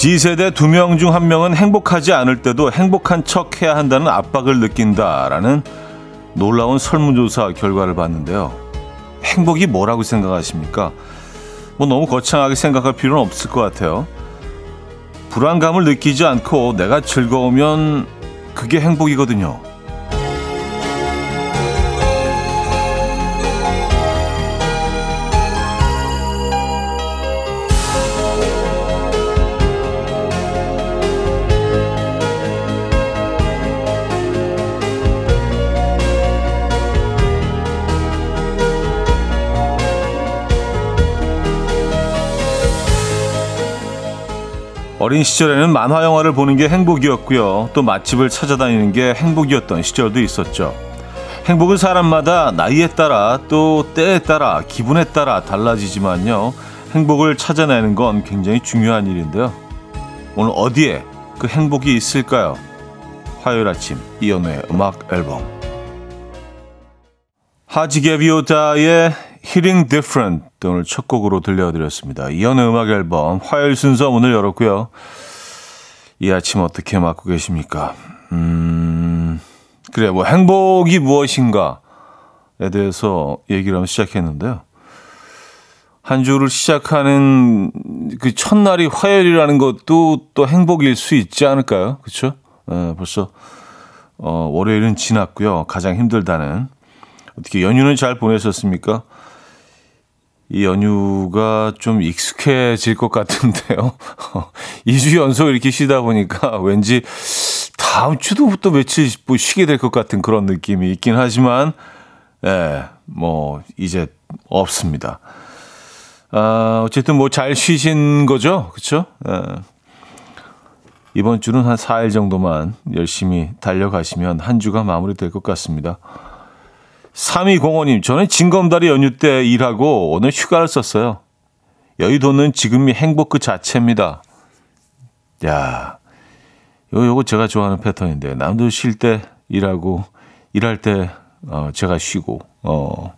G세대 두 명 중 한 명은 행복하지 않을 때도 행복한 척 해야 한다는 압박을 느낀다라는 놀라운 설문조사 결과를 봤는데요. 행복이 뭐라고 생각하십니까? 뭐 너무 거창하게 생각할 필요는 없을 것 같아요. 불안감을 느끼지 않고 내가 즐거우면 그게 행복이거든요. 어린 시절에는 만화 영화를 보는 게 행복이었고요. 또 맛집을 찾아다니는 게 행복이었던 시절도 있었죠. 행복은 사람마다 나이에 따라 또 때에 따라 기분에 따라 달라지지만요. 행복을 찾아내는 건 굉장히 중요한 일인데요. 오늘 어디에 그 행복이 있을까요? 화요일 아침 이연우의 음악 앨범 하지게비오다의 Hitting Different 오늘 첫 곡으로 들려드렸습니다. 이연의 음악 앨범 화요일 순서 문을 열었고요. 이 아침 어떻게 맞고 계십니까? 음, 그래 뭐 행복이 무엇인가에 대해서 얘기를 한번 시작했는데요. 한 주를 시작하는 그 첫날이 화요일이라는 것도 또 행복일 수 있지 않을까요? 그렇죠? 네, 벌써 어, 월요일은 지났고요. 가장 힘들다는 어떻게 연휴는 잘 보내셨습니까? 이 연휴가 좀 익숙해질 것 같은데요. 2주 연속 이렇게 쉬다 보니까 왠지 다음 주도 또 며칠 뭐 쉬게 될 것 같은 그런 느낌이 있긴 하지만, 예, 뭐, 이제 없습니다. 아, 어쨌든 뭐 잘 쉬신 거죠? 그쵸? 예. 이번 주는 한 4일 정도만 열심히 달려가시면 한 주가 마무리될 것 같습니다. 3205님, 저는 징검다리 연휴 때 일하고 오늘 휴가를 썼어요. 여의도는 지금이 행복 그 자체입니다. 야, 요, 요거 제가 좋아하는 패턴인데, 남들 쉴 때 일하고, 일할 때, 어, 제가 쉬고, 어,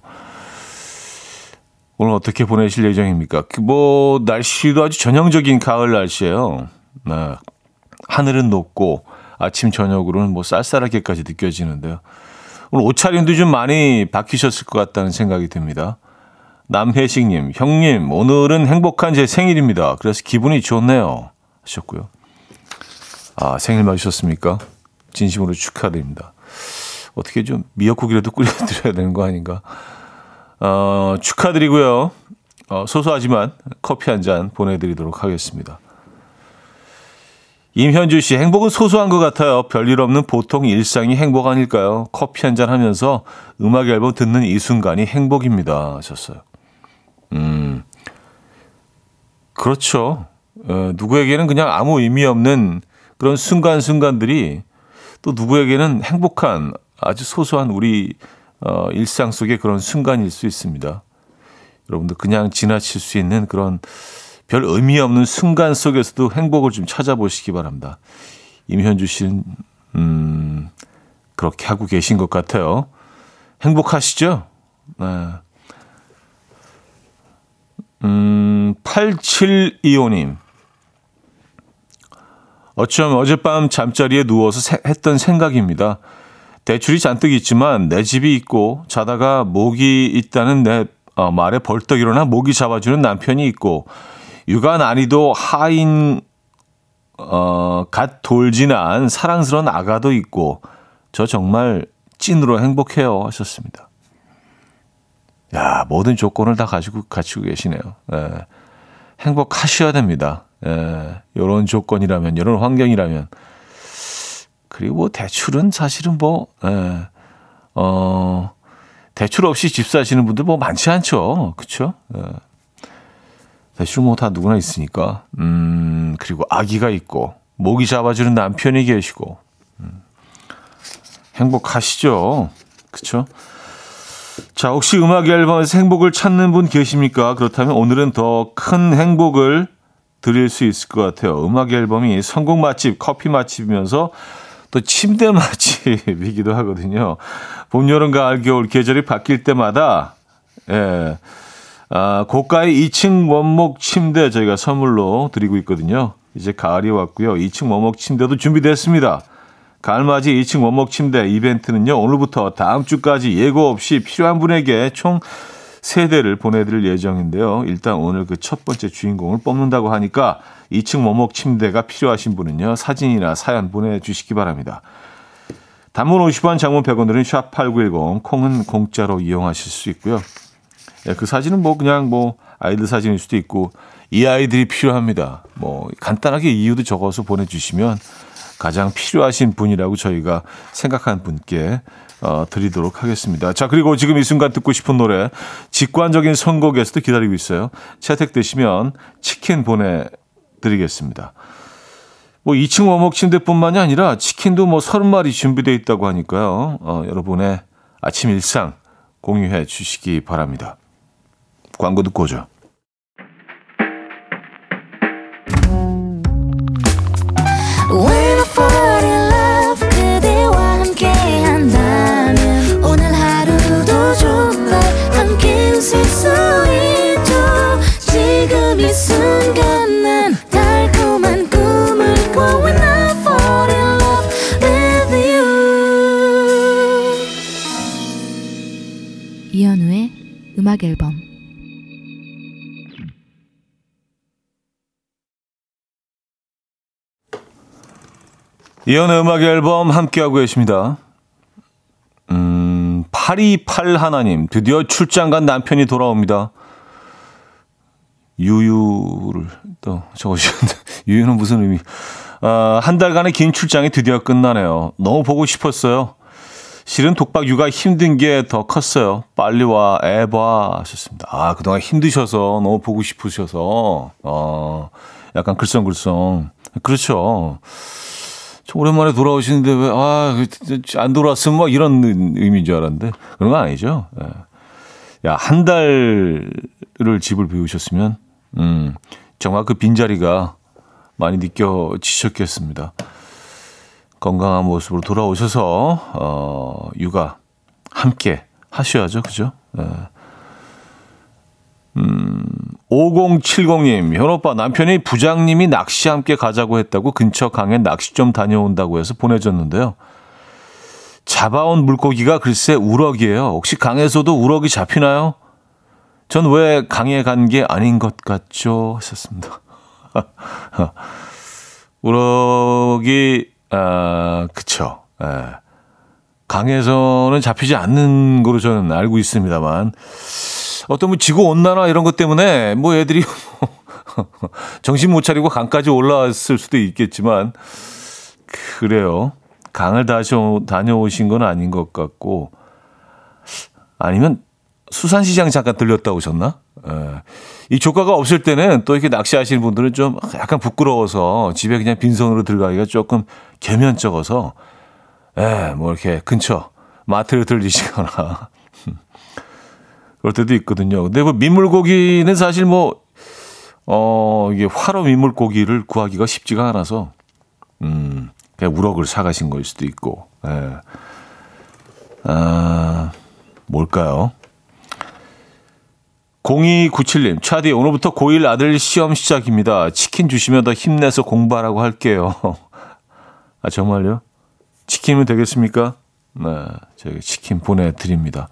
오늘 어떻게 보내실 예정입니까? 그 뭐, 날씨도 아주 전형적인 가을 날씨예요. 네. 하늘은 높고, 아침, 저녁으로는 뭐 쌀쌀하게까지 느껴지는데요. 오늘 옷차림도 좀 많이 바뀌셨을 것 같다는 생각이 듭니다. 남혜식님, 형님, 오늘은 행복한 제 생일입니다. 그래서 기분이 좋네요. 하셨고요. 아, 생일 맞으셨습니까? 진심으로 축하드립니다. 어떻게 좀 미역국이라도 끓여드려야 되는 거 아닌가? 어, 축하드리고요. 어, 소소하지만 커피 한 잔 보내드리도록 하겠습니다. 임현주 씨, 행복은 소소한 것 같아요. 별일 없는 보통 일상이 행복 아닐까요? 커피 한 잔 하면서 음악 앨범 듣는 이 순간이 행복입니다. 하셨어요. 음, 그렇죠. 어, 누구에게는 그냥 아무 의미 없는 그런 순간순간들이 또 누구에게는 행복한 아주 소소한 우리 어, 일상 속의 그런 순간일 수 있습니다. 여러분들 그냥 지나칠 수 있는 그런 별 의미 없는 순간 속에서도 행복을 좀 찾아보시기 바랍니다. 임현주 씨는 음, 그렇게 하고 계신 것 같아요. 행복하시죠? 네. 음, 8725님. 어쩜 어젯밤 잠자리에 누워서 세, 했던 생각입니다. 대출이 잔뜩 있지만 내 집이 있고 자다가 모기 있다는 내 어, 말에 벌떡 일어나 모기 잡아주는 남편이 있고 육아 난이도 하인 어, 갓 돌진한 사랑스러운 아가도 있고 저 정말 찐으로 행복해요 하셨습니다. 야 모든 조건을 다 가지고 갖추고 계시네요. 예, 행복하셔야 됩니다. 예, 이런 조건이라면 이런 환경이라면 그리고 뭐 대출은 사실은 뭐 예, 어, 대출 없이 집 사시는 분들 뭐 많지 않죠, 그렇죠? 예. 대출 뭐다 누구나 있으니까. 음, 그리고 아기가 있고, 모기 잡아주는 남편이 계시고, 음, 행복하시죠? 그쵸? 자, 혹시 음악 앨범에서 행복을 찾는 분 계십니까? 그렇다면 오늘은 더 큰 행복을 드릴 수 있을 것 같아요. 음악 앨범이 성공 맛집, 커피 맛집이면서 또 침대 맛집이기도 하거든요. 봄, 여름, 가을, 겨울 계절이 바뀔 때마다, 예. 아, 고가의 2층 원목 침대 저희가 선물로 드리고 있거든요. 이제 가을이 왔고요. 2층 원목 침대도 준비됐습니다. 가을맞이 2층 원목 침대 이벤트는요. 오늘부터 다음 주까지 예고 없이 필요한 분에게 총 3대를 보내드릴 예정인데요. 일단 오늘 그 첫 번째 주인공을 뽑는다고 하니까 2층 원목 침대가 필요하신 분은요. 사진이나 사연 보내주시기 바랍니다. 단문 50원, 장문 100원들은 샵8910, 콩은 공짜로 이용하실 수 있고요. 예, 그 사진은 뭐 그냥 뭐 아이들 사진일 수도 있고 이 아이들이 필요합니다. 뭐 간단하게 이유도 적어서 보내주시면 가장 필요하신 분이라고 저희가 생각한 분께 어, 드리도록 하겠습니다. 자, 그리고 지금 이 순간 듣고 싶은 노래 직관적인 선곡에서도 기다리고 있어요. 채택되시면 치킨 보내드리겠습니다. 뭐 2층 원목 침대뿐만이 아니라 치킨도 뭐 30마리 준비되어 있다고 하니까요. 어, 여러분의 아침 일상 공유해 주시기 바랍니다. 광고 듣고 오죠. 음악 앨범 이현우의 음악 앨범 함께하고 계십니다. 음, 828 하나님, 드디어 출장 간 남편이 돌아옵니다. 유유를 또 적어주셨는데, 유유는 무슨 의미? 아, 한 달간의 긴 출장이 드디어 끝나네요. 너무 보고 싶었어요. 실은 독박 육아 힘든 게 더 컸어요. 빨리 와, 애 봐 하셨습니다. 아, 그동안 힘드셔서 너무 보고 싶으셔서, 어, 약간 글썽글썽. 그렇죠. 오랜만에 돌아오시는데 왜, 아, 안 돌아왔으면 막 이런 의미인 줄 알았는데, 그런 건 아니죠. 예. 야, 한 달을 집을 비우셨으면, 음, 정말 그 빈자리가 많이 느껴지셨겠습니다. 건강한 모습으로 돌아오셔서 어, 육아 함께 하셔야죠, 그죠? 네. 음, 5070님, 현오빠 남편이 부장님이 낚시 함께 가자고 했다고 근처 강에 낚시 좀 다녀온다고 해서 보내줬는데요. 잡아온 물고기가 글쎄 우럭이에요. 혹시 강에서도 우럭이 잡히나요? 전 왜 강에 간 게 아닌 것 같죠? 하셨습니다. 우럭이 아, 그쵸. 예. 강에서는 잡히지 않는 거로 저는 알고 있습니다만, 어떤 뭐 지구 온난화 이런 것 때문에 뭐 애들이 정신 못 차리고 강까지 올라왔을 수도 있겠지만, 그래요. 강을 다시 다녀오신 건 아닌 것 같고, 아니면 수산시장 잠깐 들렸다 오셨나? 예. 이 조카가 없을 때는 또 이렇게 낚시하시는 분들은 좀 약간 부끄러워서 집에 그냥 빈손으로 들어가기가 조금 개면적어서, 예, 뭐 이렇게 근처 마트를 들리시거나 그럴 때도 있거든요. 근데 뭐 민물고기는 사실 뭐, 어, 이게 화로 민물고기를 구하기가 쉽지가 않아서, 음, 그냥 우럭을 사가신 거일 수도 있고, 예. 아, 뭘까요? 0297님, 차디, 오늘부터 고1 아들 시험 시작입니다. 치킨 주시면 더 힘내서 공부하라고 할게요. 아, 정말요? 치킨은 되겠습니까? 네, 저희 치킨 보내드립니다.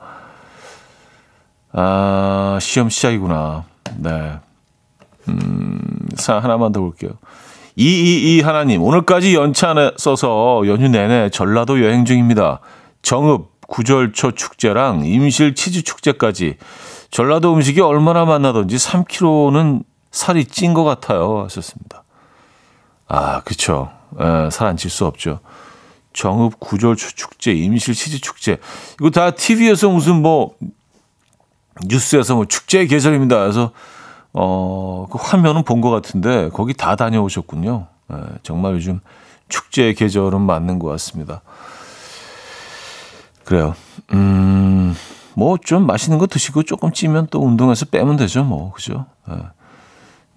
아, 시험 시작이구나. 네. 음, 사 하나만 더 볼게요. 222 하나님, 오늘까지 연차 써서 연휴 내내 전라도 여행 중입니다. 정읍, 구절초 축제랑 임실 치즈 축제까지 전라도 음식이 얼마나 맛나던지 3kg는 살이 찐 것 같아요. 하셨습니다. 아, 그쵸. 살안 찔 수 없죠. 정읍 구절 축제, 임실 치즈 축제. 이거 다 TV에서 무슨 뭐, 뉴스에서 뭐 축제 계절입니다. 그래서, 어, 그 화면은 본 것 같은데, 거기 다 다녀오셨군요. 에, 정말 요즘 축제 계절은 맞는 것 같습니다. 그래요. 음, 뭐 좀 맛있는 거 드시고 조금 찌면 또 운동해서 빼면 되죠, 뭐. 그죠? 예.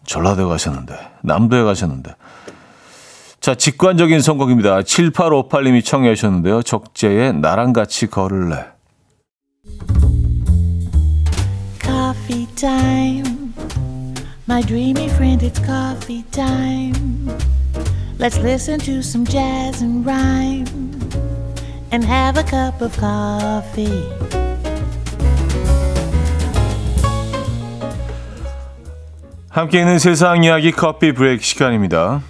전라도에 가셨는데, 남도에 가셨는데. 자, 직관적인 선곡입니다. 7858님이 청해 주셨는데요. 적재의 나랑 같이 걸을래. Coffee time. My dreamy friend, it's coffee time. Let's listen to some jazz and rhyme and have a cup of coffee. 함께 있는 세상 이야기 커피 브레이크 시간입니다.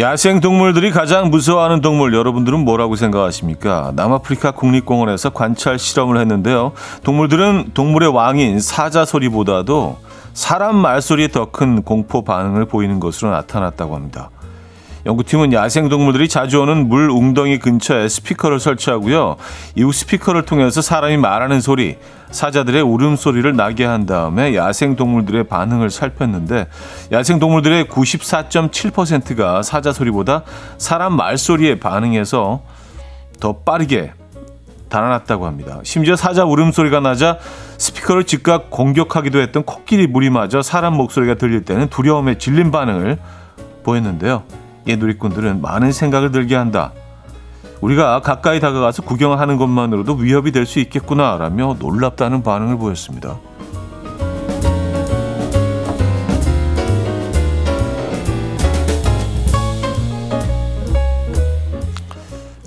야생 동물들이 가장 무서워하는 동물 여러분들은 뭐라고 생각하십니까? 남아프리카 국립공원에서 관찰 실험을 했는데요. 동물들은 동물의 왕인 사자 소리보다도 사람 말소리에 더 큰 공포 반응을 보이는 것으로 나타났다고 합니다. 연구팀은 야생동물들이 자주 오는 물 웅덩이 근처에 스피커를 설치하고요. 이후 스피커를 통해서 사람이 말하는 소리, 사자들의 울음소리를 나게 한 다음에 야생동물들의 반응을 살폈는데 야생동물들의 94.7%가 사자 소리보다 사람 말소리에 반응해서 더 빠르게 달아났다고 합니다. 심지어 사자 울음소리가 나자 스피커를 즉각 공격하기도 했던 코끼리 무리마저 사람 목소리가 들릴 때는 두려움에 질린 반응을 보였는데요. 이 누리꾼들은 많은 생각을 들게 한다. 우리가 가까이 다가가서 구경하는 것만으로도 위협이 될 수 있겠구나라며 놀랍다는 반응을 보였습니다.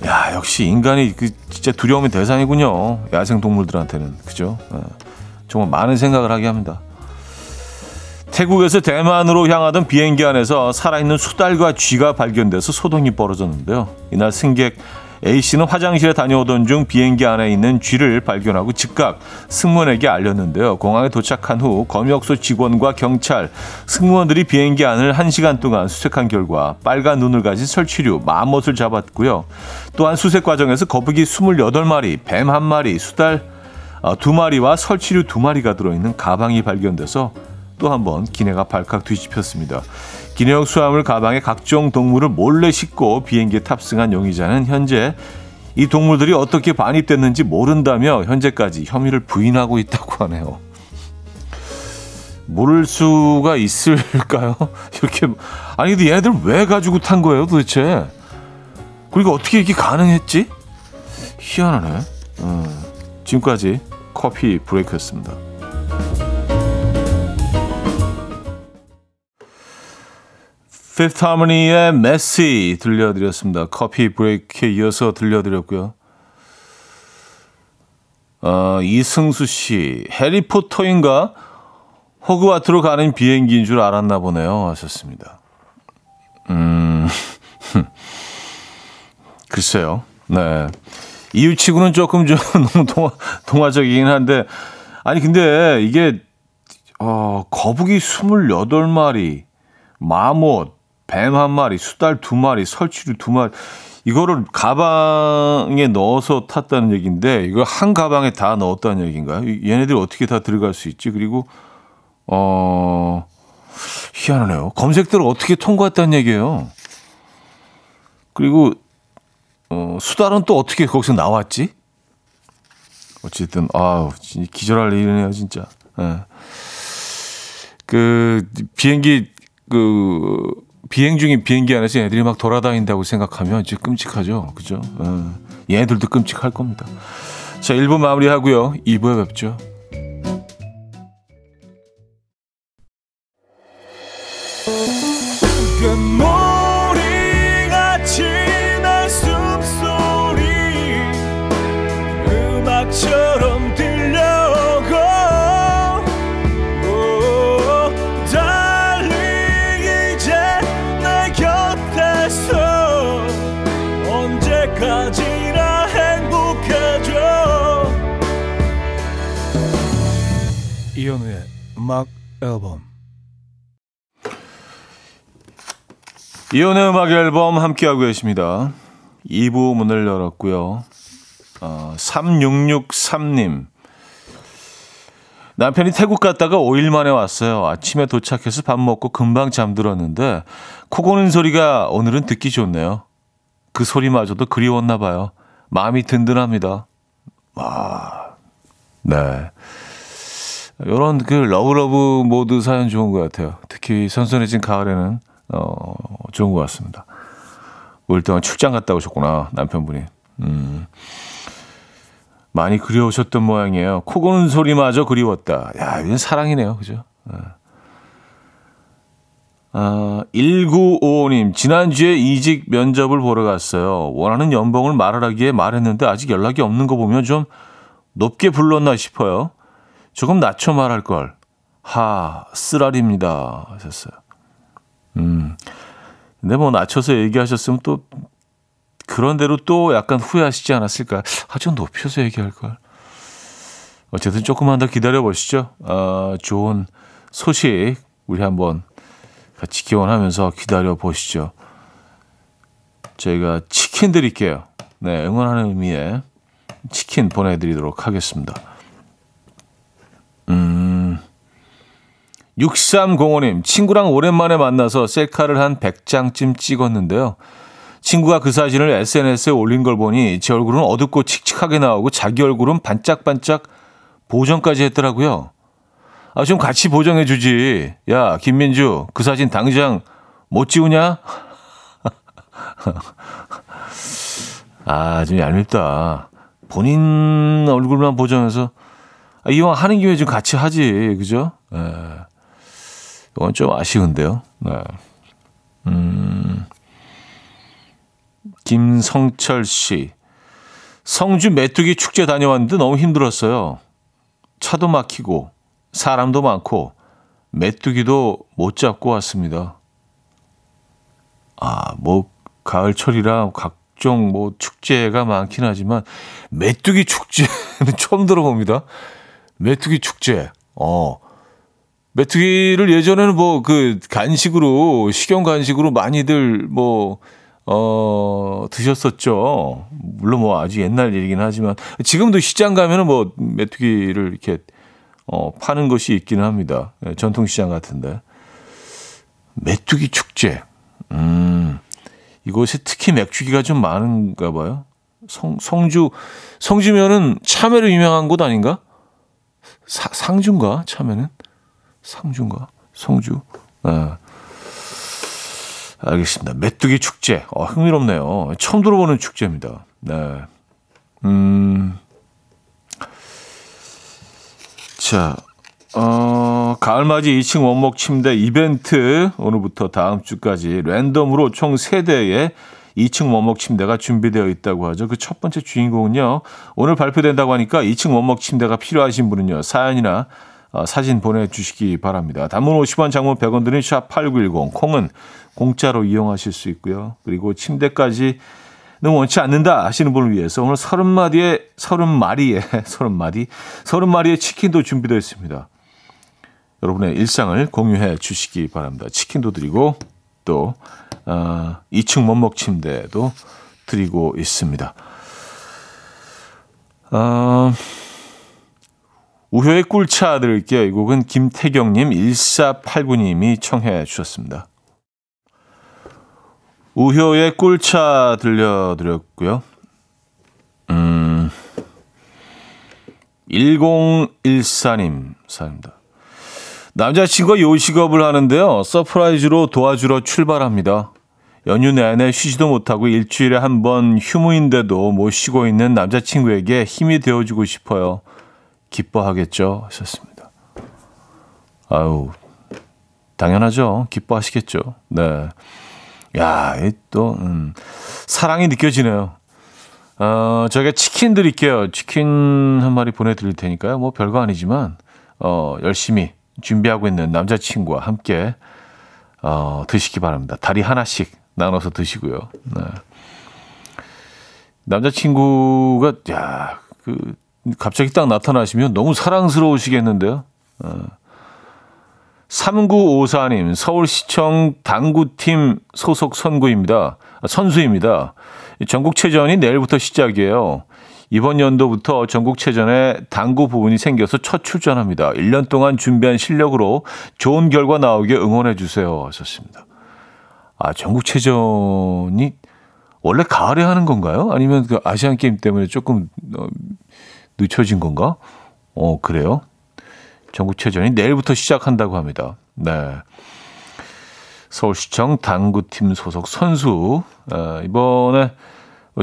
야 역시 인간이 그 진짜 두려움의 대상이군요. 야생 동물들한테는 그죠? 예. 정말 많은 생각을 하게 합니다. 태국에서 대만으로 향하던 비행기 안에서 살아있는 수달과 쥐가 발견돼서 소동이 벌어졌는데요. 이날 승객 A씨는 화장실에 다녀오던 중 비행기 안에 있는 쥐를 발견하고 즉각 승무원에게 알렸는데요. 공항에 도착한 후 검역소 직원과 경찰, 승무원들이 비행기 안을 1시간 동안 수색한 결과 빨간 눈을 가진 설치류, 마못을 잡았고요. 또한 수색 과정에서 거북이 28마리, 뱀 1마리, 수달 2마리와 어, 설치류 2마리가 들어있는 가방이 발견돼서 또 한 번 기내가 발칵 뒤집혔습니다. 기내용 수화물 가방에 각종 동물을 몰래 싣고 비행기에 탑승한 용의자는 현재 이 동물들이 어떻게 반입됐는지 모른다며 현재까지 혐의를 부인하고 있다고 하네요. 모를 수가 있을까요? 이렇게 아니 근데 얘네들 왜 가지고 탄 거예요 도대체? 그리고 어떻게 이게 가능했지? 희한하네. 음, 지금까지 커피 브레이크였습니다. 피프트 하모니의 메시 들려드렸습니다. 커피 브레이크에 이어서 들려드렸고요. 어, 이승수 씨, 해리포터인가? 호그와트로 가는 비행기인 줄 알았나 보네요. 하셨습니다. 음, 글쎄요. 네. 이유치고는 조금 좀 너무 동화, 동화적이긴 한데, 아니, 근데 이게, 어, 거북이 28마리, 마못, 뱀 한 마리, 수달 두 마리, 설치류 두 마리, 이거를 가방에 넣어서 탔다는 얘기인데, 이걸 한 가방에 다 넣었다는 얘기인가요? 얘네들이 어떻게 다 들어갈 수 있지? 그리고, 어, 희한하네요. 검색대로 어떻게 통과했다는 얘기예요. 그리고, 어, 수달은 또 어떻게 거기서 나왔지? 어쨌든, 아우, 기절할 일이네요, 진짜. 예. 그, 비행기, 그, 비행 중인 비행기 안에서 애들이 막 돌아다닌다고 생각하면 진짜 끔찍하죠. 그죠? 어, 얘네들도 끔찍할 겁니다. 자, 1부 마무리하고요. 2부에 뵙죠. 이현우의 음악 앨범 함께하고 계십니다. 2부 문을 열었고요. 어, 3663님 남편이 태국 갔다가 5일 만에 왔어요. 아침에 도착해서 밥 먹고 금방 잠들었는데 코 고는 소리가 오늘은 듣기 좋네요. 그 소리마저도 그리웠나 봐요. 마음이 든든합니다. 와, 네. 이런 그 love love 모드 사연 좋은 것 같아요. 특히 선선해진 가을에는 어, 좋은 것 같습니다. 5일 동안 출장 갔다 오셨구나, 남편분이. 음. 많이 그리우셨던 모양이에요. 코 고는 소리마저 그리웠다. 야, 이건 사랑이네요. 그죠? 아, 1955님, 지난주에 이직 면접을 보러 갔어요. 원하는 연봉을 말하기에 말했는데 아직 연락이 없는 거 보면 좀 높게 불렀나 싶어요. 조금 낮춰 말할 걸. 하, 쓰라립니다. 하셨어요. 음. 근데 뭐 낮춰서 얘기하셨으면 또 그런 대로 또 약간 후회하시지 않았을까? 아, 좀 높여서 얘기할 걸. 어쨌든 조금만 더 기다려 보시죠. 아, 좋은 소식 우리 한번 같이 기원하면서 기다려 보시죠. 저희가 치킨 드릴게요. 네, 응원하는 의미에 치킨 보내드리도록 하겠습니다. 음, 6305님, 친구랑 오랜만에 만나서 셀카를 한 100장쯤 찍었는데요. 친구가 그 사진을 SNS에 올린 걸 보니 제 얼굴은 어둡고 칙칙하게 나오고 자기 얼굴은 반짝반짝 보정까지 했더라고요. 아, 좀 같이 보정해 주지. 야, 김민주, 그 사진 당장 못 지우냐? 아, 좀 얄밉다. 본인 얼굴만 보정해서 아, 이왕 하는 김에 좀 같이 하지. 그죠? 예. 이건 좀 아쉬운데요. 네. 음. 김성철 씨. 성주 메뚜기 축제 다녀왔는데 너무 힘들었어요. 차도 막히고 사람도 많고 메뚜기도 못 잡고 왔습니다. 아, 뭐 가을철이라 각종 뭐 축제가 많긴 하지만 메뚜기 축제는 처음 들어봅니다. 메뚜기 축제. 어. 메뚜기를 예전에는 뭐 그 간식으로 식용 간식으로 많이들 뭐 어, 드셨었죠. 물론 뭐 아주 옛날 얘기긴 하지만 지금도 시장 가면은 뭐 메뚜기를 이렇게 어, 파는 것이 있기는 합니다. 예, 전통시장 같은데. 메뚜기 축제. 음, 이곳에 특히 맥주기가 좀 많은가 봐요. 성, 성주, 성주면은 참외로 유명한 곳 아닌가? 사, 상주인가? 참외는? 상주인가? 성주? 네. 알겠습니다. 메뚜기 축제. 어, 흥미롭네요. 처음 들어보는 축제입니다. 네. 음. 자, 어, 가을맞이 2층 원목 침대 이벤트 오늘부터 다음 주까지 랜덤으로 총 3대의 2층 원목 침대가 준비되어 있다고 하죠. 그 첫 번째 주인공은요. 오늘 발표된다고 하니까 2층 원목 침대가 필요하신 분은요. 사연이나 어, 사진 보내주시기 바랍니다. 단문 50원, 장문 100원 드는 샵8910 콩은 공짜로 이용하실 수 있고요. 그리고 침대까지는 원치 않는다 하시는 분을 위해서 오늘 30마리의 30마리의 30마리 30마리의 치킨도 준비되어 있습니다. 여러분의 일상을 공유해 주시기 바랍니다. 치킨도 드리고 또 어, 2층 원목 침대도 드리고 있습니다. 어, 우효의 꿀차 드릴게요. 이 곡은 김태경님, 1489님이 청해 주셨습니다. 우효의 꿀차 들려드렸고요. 음, 1014님 사연입니다. 남자친구가 요식업을 하는데요. surprise로 도와주러 출발합니다. 연휴 내내 쉬지도 못하고 일주일에 한 번 휴무인데도 못 쉬고 있는 남자친구에게 힘이 되어주고 싶어요. 기뻐하겠죠? 하셨습니다. 아유, 당연하죠. 기뻐하시겠죠. 네. 야, 또, 음, 사랑이 느껴지네요. 어, 저희가 치킨 드릴게요. 치킨 한 마리 보내드릴 테니까요. 뭐 별거 아니지만, 어, 열심히 준비하고 있는 남자친구와 함께, 어, 드시기 바랍니다. 다리 하나씩 나눠서 드시고요. 네. 남자친구가, 야, 그, 갑자기 딱 나타나시면 너무 사랑스러우시겠는데요. 어. 3954님, 서울시청 당구팀 소속 선구입니다. 선수입니다. 전국체전이 내일부터 시작이에요. 이번 연도부터 전국체전에 당구 부분이 생겨서 첫 출전합니다. 1년 동안 준비한 실력으로 좋은 결과 나오게 응원해 주세요. 하셨습니다. 아, 전국체전이 원래 가을에 하는 건가요? 아니면 그 아시안 게임 때문에 조금 어, 늦춰진 건가? 어, 그래요? 전국체전이 내일부터 시작한다고 합니다. 네. 서울시청 당구팀 소속 선수 어, 이번에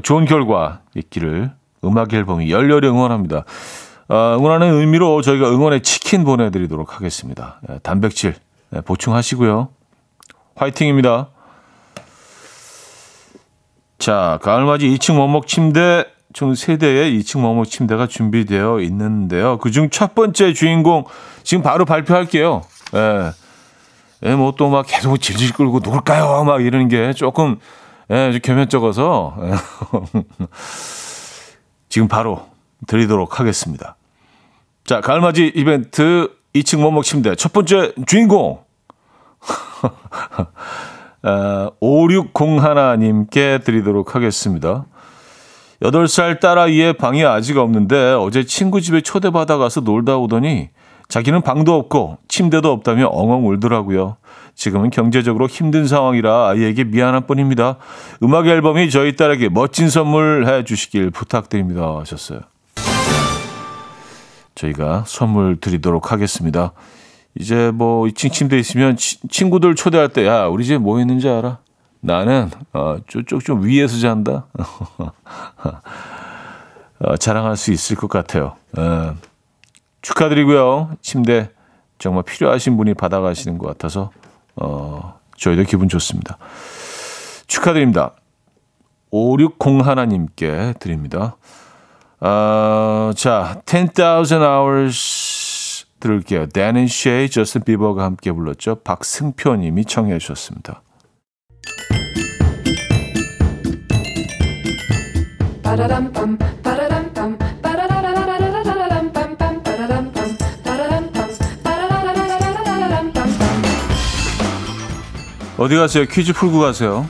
좋은 결과 있기를 음악 앨범이 열렬히 응원합니다. 어, 응원하는 의미로 저희가 응원의 치킨 보내드리도록 하겠습니다. 예, 단백질 예, 보충하시고요. 화이팅입니다. 자, 가을맞이 2층 원목 침대 총 3대의 2층 원목 침대가 준비되어 있는데요. 그중 첫 번째 주인공 지금 바로 발표할게요. 예. 예, 뭐 또 막 계속 질질 끌고 놀까요? 막 이러는 게 조금 예, 좀 겸연쩍어서 지금 바로 드리도록 하겠습니다. 자, 가을맞이 이벤트 2층 원목 침대 첫 번째 주인공 어, 5601님께 드리도록 하겠습니다. 8살 딸아이의 방이 아직 없는데 어제 친구 집에 초대받아 가서 놀다 오더니 자기는 방도 없고 침대도 없다며 엉엉 울더라고요. 지금은 경제적으로 힘든 상황이라 아이에게 미안한 뿐입니다. 음악 앨범이 저희 딸에게 멋진 선물 해 주시길 부탁드립니다. 하셨어요. 저희가 선물 드리도록 하겠습니다. 이제 뭐 2층 침대 있으면 치, 친구들 초대할 때 야, 우리 집에 뭐 있는지 알아? 나는 어, 저쪽 좀 위에서 잔다. 어, 자랑할 수 있을 것 같아요. 어, 축하드리고요. 침대 정말 필요하신 분이 받아가시는 것 같아서 어, 저희도 기분 좋습니다. 축하드립니다. 5601님께 드립니다. 어, 자, 10,000 hours 들을게요. And Shay, 저스틴 비버가 함께 불렀죠. 박승표 님이 청해 주셨습니다. 어디 가세요? 퀴즈 풀고 가세요.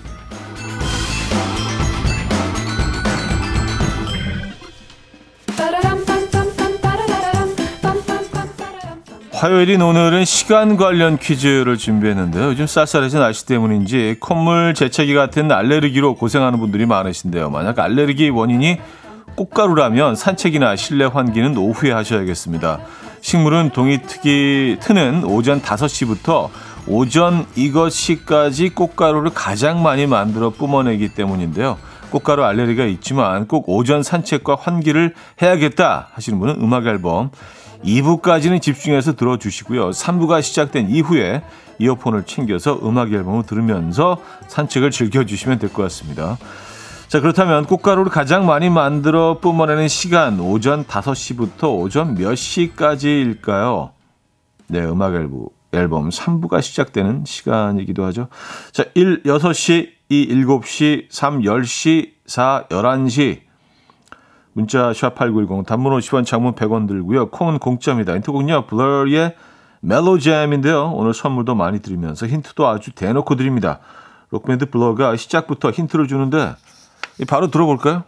화요일인 오늘은 시간 관련 퀴즈를 준비했는데요. 요즘 쌀쌀해진 날씨 때문인지 콧물, 재채기 같은 알레르기로 고생하는 분들이 많으신데요. 만약 알레르기 원인이 꽃가루라면 산책이나 실내 환기는 오후에 하셔야겠습니다. 식물은 동이 트기 트는 오전 5시부터 오전 이것시까지 꽃가루를 가장 많이 만들어 뿜어내기 때문인데요. 꽃가루 알레르기가 있지만 꼭 오전 산책과 환기를 해야겠다 하시는 분은 음악 앨범 2부까지는 집중해서 들어주시고요. 3부가 시작된 이후에 이어폰을 챙겨서 음악 앨범을 들으면서 산책을 즐겨주시면 될 것 같습니다. 자, 그렇다면 꽃가루를 가장 많이 만들어 뿜어내는 시간 오전 5시부터 오전 몇 시까지일까요? 네, 음악 앨범, 앨범 3부가 시작되는 시간이기도 하죠. 자, 1, 6시, 2, 7시, 3, 10시, 4, 11시. 문자 샵8910 단문 50원 장문 100원 들고요. 콩은 공짜입니다. 힌트곡은요. 블러의 멜로잼인데요. 오늘 선물도 많이 드리면서 힌트도 아주 대놓고 드립니다. 록밴드 블러가 시작부터 힌트를 주는데 바로 들어볼까요?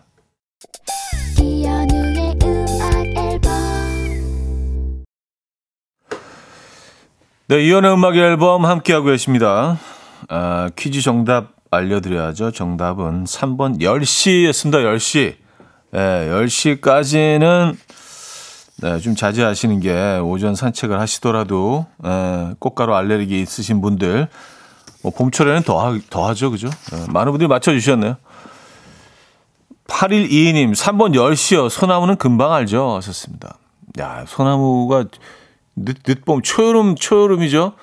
네, 이연의 음악 앨범 함께하고 계십니다. 아, 퀴즈 정답 알려드려야죠. 정답은 3번 10시였습니다. 10시. 네, 10시까지는 네, 좀 자제하시는 게 오전 산책을 하시더라도 네, 꽃가루 알레르기 있으신 분들 뭐 봄철에는 더, 하, 더 하죠. 그죠? 네, 많은 분들이 맞춰주셨네요. 8122님, 3번 10시요. 소나무는 금방 알죠? 하셨습니다. 야, 소나무가 늦, 늦봄, 초여름, 초여름이죠?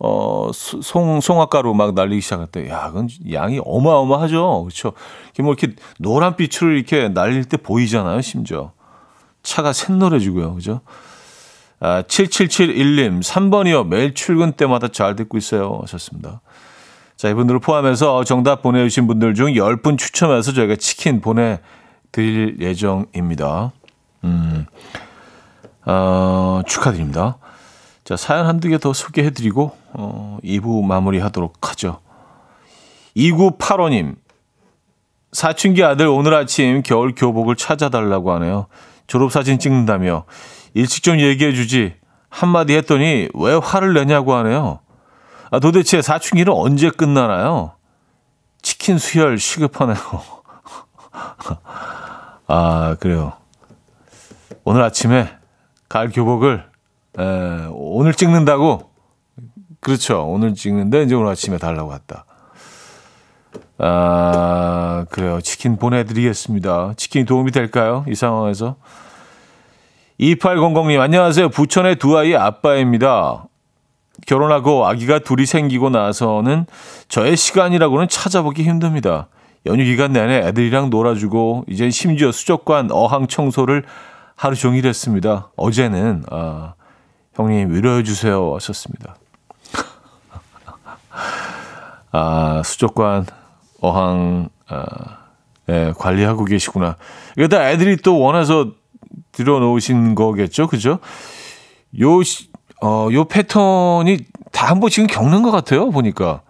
어, 송, 송화가루 막 날리기 시작할 때, 야, 그건 양이 어마어마하죠. 그렇죠. 뭐 이렇게 노란빛으로 이렇게 날릴 때 보이잖아요, 심지어. 차가 샛노래지고요. 그죠? 아, 7771님, 3번이요. 매일 출근 때마다 잘 듣고 있어요. 하셨습니다. 자, 이분들을 포함해서 정답 보내주신 분들 중 10분 추첨해서 저희가 치킨 보내드릴 예정입니다. 음, 어, 축하드립니다. 자, 사연 한두 개 더 소개해드리고, 어, 2부 마무리 하도록 하죠. 2985님, 사춘기 아들 오늘 아침 겨울 교복을 찾아달라고 하네요. 졸업사진 찍는다며 일찍 좀 얘기해주지. 한마디 했더니 왜 화를 내냐고 하네요. 아, 도대체 사춘기는 언제 끝나나요? 치킨 수혈 시급하네요. 아, 그래요. 오늘 아침에 가을 교복을 에, 오늘 찍는다고 그렇죠. 오늘 찍는데 이제 오늘 아침에 달라고 했다. 아, 그래요. 치킨 보내드리겠습니다. 치킨이 도움이 될까요? 이 상황에서. 2800님, 안녕하세요. 부천의 두 아이 아빠입니다. 결혼하고 아기가 둘이 생기고 나서는 저의 시간이라고는 찾아보기 힘듭니다. 연휴 기간 내내 애들이랑 놀아주고 이제 심지어 수족관 어항 청소를 하루 종일 했습니다. 어제는 아, 형님 위로해 주세요 하셨습니다. 아 수족관 어항 아, 예, 관리하고 계시구나. 이거 다 애들이 또 원해서 들여놓으신 거겠죠, 그죠? 요, 시- 어, 요 패턴이 다 한 번씩은 겪는 것 같아요, 보니까.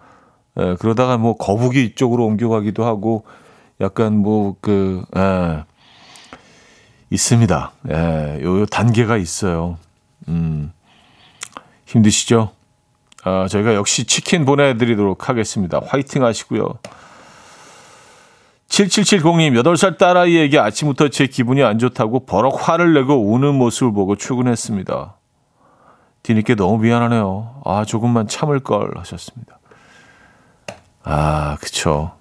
예, 그러다가 뭐 거북이 이쪽으로 옮겨가기도 하고, 약간 뭐, 그, 예, 있습니다. 예, 요, 요 단계가 있어요. 음, 힘드시죠? 아, 저희가 역시 치킨 보내드리도록 하겠습니다. 화이팅 하시고요. 7770님, 8살 딸아이에게 아침부터 제 기분이 안 좋다고 버럭 화를 내고 우는 모습을 보고 출근했습니다. 뒤늦게 너무 미안하네요. 아, 조금만 참을 걸 하셨습니다. 아, 그쵸.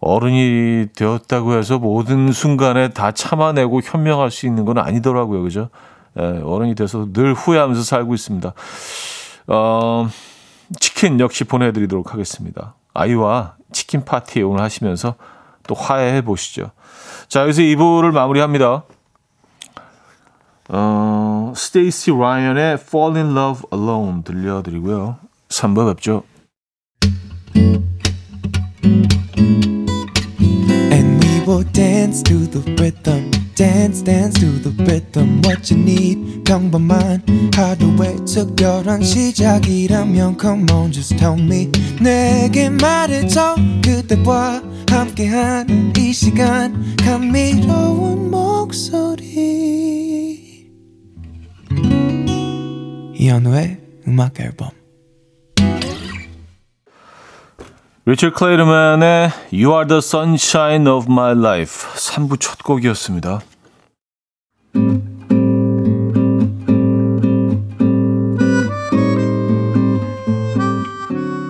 어른이 되었다고 해서 모든 순간에 다 참아내고 현명할 수 있는 건 아니더라고요. 그죠? 예, 어른이 돼서 늘 후회하면서 살고 있습니다. 어, 치킨 역시 보내드리도록 하겠습니다. 아이와 치킨 파티 오늘 하시면서 또 화해해 보시죠. 자, 여기서 2부를 마무리합니다. 어, 스테이시 라이언의 Fall in Love Alone 들려드리고요. 3부 뵙죠. And we will dance to the rhythm. Dance, dance to the rhythm. What you need, 평범한 하루의 특별한 시작이라면 Come on, just tell me. 내게 말해줘. 그대와 함께한 이 시간. 감미로운 목소리. 이현우의 음악 앨범. 리처 클레이드만의 You Are the Sunshine of My Life 3부 첫 곡이었습니다.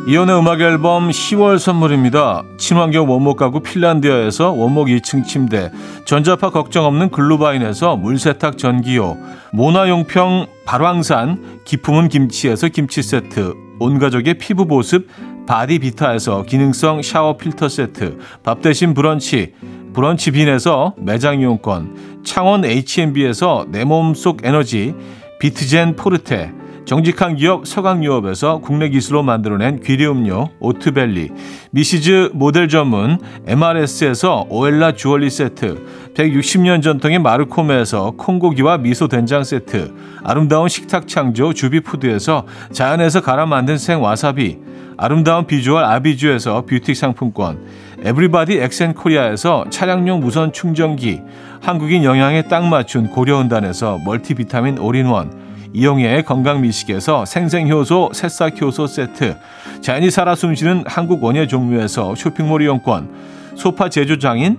이혼의 음악 앨범 10월 선물입니다. 친환경 원목 가구 핀란디아에서 원목 2층 침대, 전자파 걱정 없는 글루바인에서 물세탁 전기요, 모나용평 발왕산 기 품은 김치에서 김치 세트, 온 가족의 피부 보습 바디비타에서 기능성 샤워 필터 세트, 밥 대신 브런치, 브런치 빈에서 매장 이용권, 창원 H&B에서 내 몸속 에너지, 비트젠 포르테, 정직한 기업 서강유업에서 국내 기술로 만들어낸 귀리 음료 오트벨리, Mrs. 모델 전문 MRS에서 오엘라 주얼리 세트, 160년 전통의 마르코메에서 콩고기와 미소 된장 세트, 아름다운 식탁 창조 주비푸드에서 자연에서 갈아 만든 생와사비, 아름다운 비주얼 아비주에서 뷰티 상품권, everybody 엑센코리아에서 차량용 무선 충전기, 한국인 영양에 딱 맞춘 고려은단에서 멀티비타민 올인원, 이용의 건강미식에서 생생효소 새싹효소 세트, 자연이 살아 숨쉬는 한국 원예 종묘에서 쇼핑몰 이용권, 소파 제조장인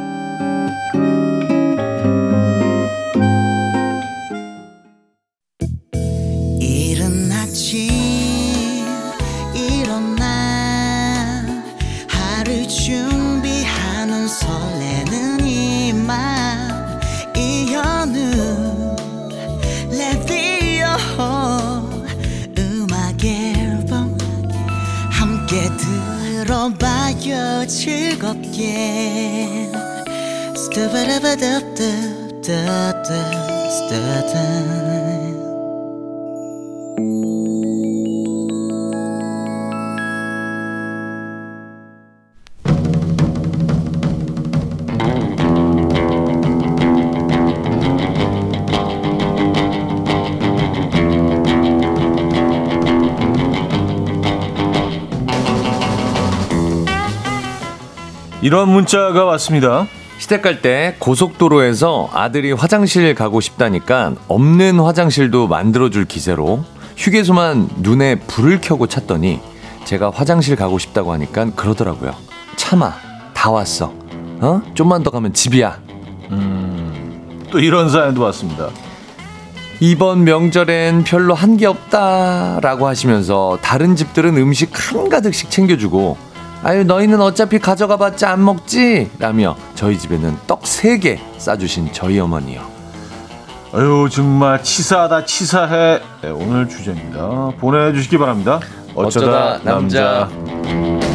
즐겁게. 스타바라바답답답답. 스타다 이런 문자가 왔습니다. 시댁 갈 때 고속도로에서 아들이 화장실 가고 싶다니까 없는 화장실도 만들어줄 기세로 휴게소만 눈에 불을 켜고 찾더니 제가 화장실 가고 싶다고 하니까 그러더라고요. 참아, 다 왔어. 어? 좀만 더 가면 집이야. 또 이런 사연도 왔습니다. 이번 명절엔 별로 한 게 없다라고 하시면서 다른 집들은 음식 한가득씩 챙겨주고 아유 너희는 어차피 가져가봤자 안 먹지 라며 저희 집에는 떡 세 개 싸주신 저희 어머니요. 아유 정말 치사하다 치사해 네, 오늘 주제입니다. 보내주시기 바랍니다. 어쩌다, 어쩌다 남자. 남자.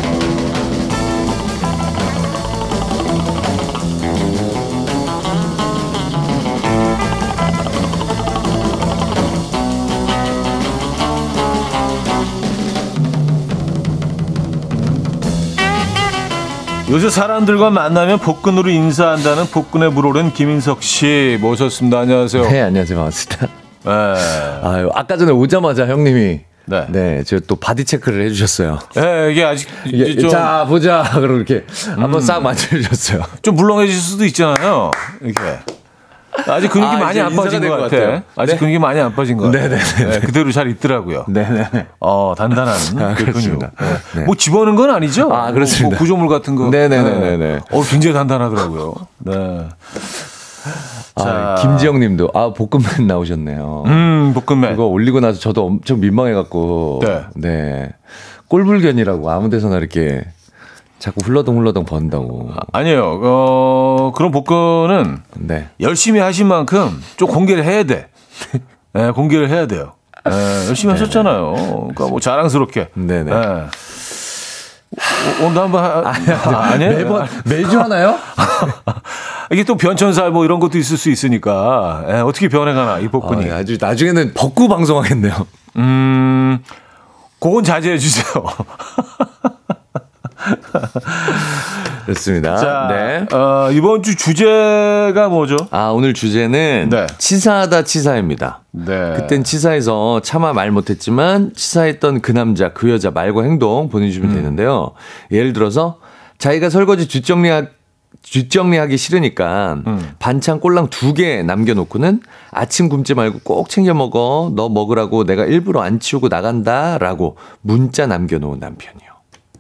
요새 사람들과 만나면 복근으로 인사한다는 복근에 물오른 김인석 씨 모셨습니다. 안녕하세요. 네 안녕하세요 반갑습니다. 네. 아유 아까 전에 오자마자 형님이 네. 네, 저또 body check를 해주셨어요. 네, 이게 아직 이게 좀, 음. 자 보자 그럼 이렇게 한번 싹 만져주셨어요. 좀 물렁해질 수도 있잖아요. 이렇게. 아직 근육이 아, 많이 안 빠진 된것것 같아. 같아요. 아직 네. 근육이 많이 안 빠진 것 같아. 네네네. 그대로 잘 있더라고요. 네네. 어, 단단한 아, 그 근육. 네. 네. 뭐 집어넣은 건 아니죠? 아, 그렇습니다. 뭐 구조물 같은 거. 네네네네네. 어, 굉장히 단단하더라고요. 네. 아, 김지영 님도 아 볶음면 나오셨네요. 음, 볶음면. 그거 올리고 나서 저도 엄청 민망해 갖고 네. 네 꼴불견이라고 아무 데서나 이렇게 자꾸 흘러덩 번다고. 아 니에요. 어, 그런 복근은 네. 열심히 하신 만큼 좀 공개를 해야 돼. 네, 공개를 해야 돼요. 네, 열심히 하셨잖아요. 그러니까 뭐 자랑스럽게. 네네. 네. 오- 오늘 한번 하, 아, 아니에요? 매번 매주 하나요? 이게 또 변천살 뭐 이런 것도 있을 수 있으니까 예, 어떻게 변해가나 이 복근이. 아, 아주 나중에는 벗고 방송하겠네요. 음, 그건 자제해 주세요. 좋습니다. 자, 네. 어, 이번 주 주제가 뭐죠? 아 오늘 주제는 네. 치사하다 치사입니다. 네. 그땐 치사해서 차마 말 못했지만 치사했던 그 남자 그 여자 말과 행동 보내주시면 되는데요. 예를 들어서 자기가 설거지 뒷정리하 뒷정리하기 싫으니까 반찬 꼴랑 두 개 남겨놓고는 아침 굶지 말고 꼭 챙겨 먹어 너 먹으라고 내가 일부러 안 치우고 나간다 라고 문자 남겨놓은 남편이요.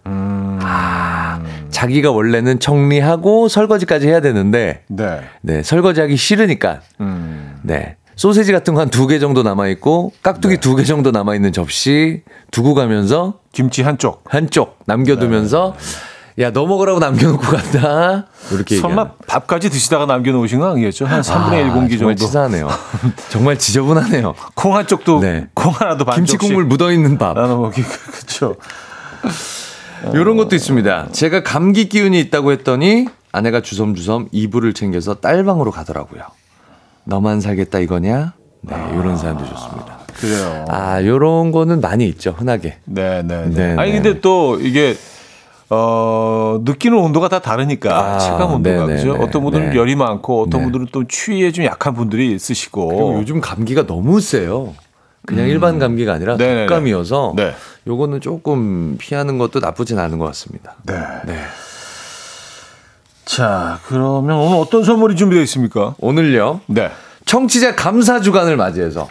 아, 자기가 원래는 정리하고 설거지까지 해야 되는데 네. 네 설거지하기 싫으니까 음. 네. 소세지 같은 거 한 두 개 정도 남아있고, 깍두기 두개 정도 남아있는 접시 두고 가면서 김치 한쪽. 한쪽 남겨두면서, 야, 너 먹으라고 남겨놓고 간다. 이렇게 설마. 밥까지 드시다가 남겨놓으신 거 아니겠죠? 한 3분의 1 아, 공기 정말 정도. 치사하네요. 정말 지저분하네요. 콩 한쪽도 네. 콩 하나도 반쪽씩 김치 국물 묻어있는 밥. 나눠 먹기 그렇죠. 이런 것도 있습니다. 제가 감기 기운이 있다고 했더니 아내가 주섬주섬 이불을 챙겨서 딸방으로 가더라고요. 너만 살겠다 이거냐? 네, 이런 사연도 좋습니다. 그래요. 아, 요런 거는 많이 있죠, 흔하게. 네, 네, 네. 네, 아니 네. 근데 또 이게 어 느끼는 온도가 다 다르니까 아, 체감 온도가 네, 네, 그죠? 네. 어떤 분들은 네. 열이 많고 어떤 네. 분들은 또 추위에 좀 약한 분들이 있으시고. 그리고 요즘 감기가 너무 세요. 그냥 일반 감기가 아니라 음. 독감이어서 네. 요거는 조금 피하는 것도 나쁘진 않은 것 같습니다. 네. 네. 자, 그러면 오늘 어떤 선물이 준비되어 있습니까? 오늘요. 네. 청취자 감사 주간을 맞이해서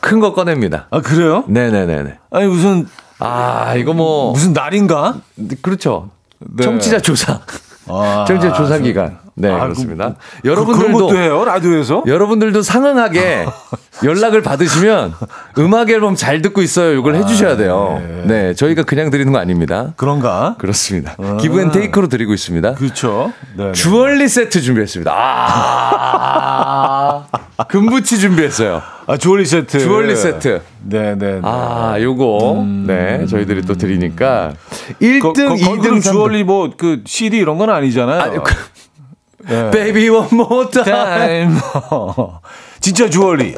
큰 거 꺼냅니다. 아 그래요? 네네네네. 아니 무슨 아 이거 뭐 무슨 날인가? 그렇죠. 네. 청취자 조사. 아, 청취자 조사 기간. 네 아, 그렇습니다. 그, 여러분들도 것도 해요 라디오에서? 여러분들도 상응하게 연락을 받으시면 음악 앨범 잘 듣고 있어요. 이걸 해주셔야 돼요. 네, 저희가 그냥 드리는 거 아닙니다. 그런가? 그렇습니다. 기브앤테이크로 드리고 있습니다. 그렇죠. 네. 네. 주얼리 세트 준비했습니다. 아, 금부치 준비했어요. 아 주얼리 세트. 주얼리 세트. 네, 네. 네. 아, 요거 네 저희들이 또 드리니까 1등, 거, 거, 2등, 등 3등. 주얼리 뭐 그 CD 이런 건 아니잖아요. 아니, 그- 네. Baby one more time. 타임. 진짜 주얼리.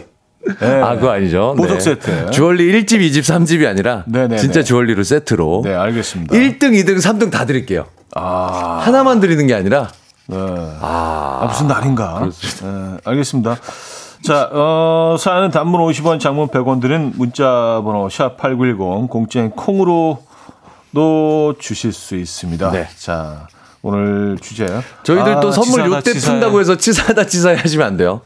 네. 아, 그거 아니죠. 보석 세트. 주얼리 1집, 2집, 3집이 아니라 네네네. 진짜 주얼리로 세트로 네, 알겠습니다. 1등, 2등, 3등 다 드릴게요. 아, 하나만 드리는 게 아니라 네. 아, 무슨 날인가? 네, 알겠습니다. 자, 어, 사연은 단문 50원, 장문 100원 드린 문자 번호 샵8910 공짜인 콩으로도 주실 수 있습니다. 네. 자, 오늘 주제. 저희들 아, 또 선물 요때. 푼다고 해서 치사하다 치사해 하시면 안 돼요.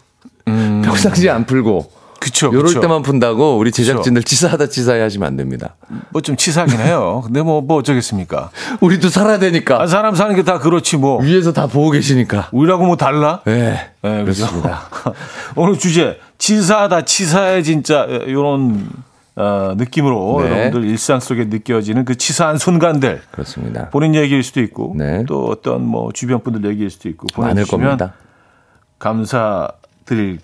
음. 평상시에 안 풀고 그쵸, 요럴 그쵸. 때만 푼다고 우리 제작진들 치사하다 치사해 하시면 안 됩니다. 뭐 좀 치사하긴 해요. 근데 뭐, 뭐 어쩌겠습니까? 우리도 살아야 되니까. 아, 사람 사는 게 다 그렇지 뭐. 위에서 다 보고 계시니까. 우리라고 뭐 달라? 네. 네, 그죠? 그렇습니다. 오늘 주제 치사하다 치사해 진짜 이런 어, 느낌으로 네. 여러분들 일상 속에 느껴지는 그 치사한 순간들 그렇습니다. 본인 얘기일 수도 있고 네. 또 어떤 뭐 주변 분들 얘기일 수도 있고 보내주시면 겁니다. 감사드릴게요.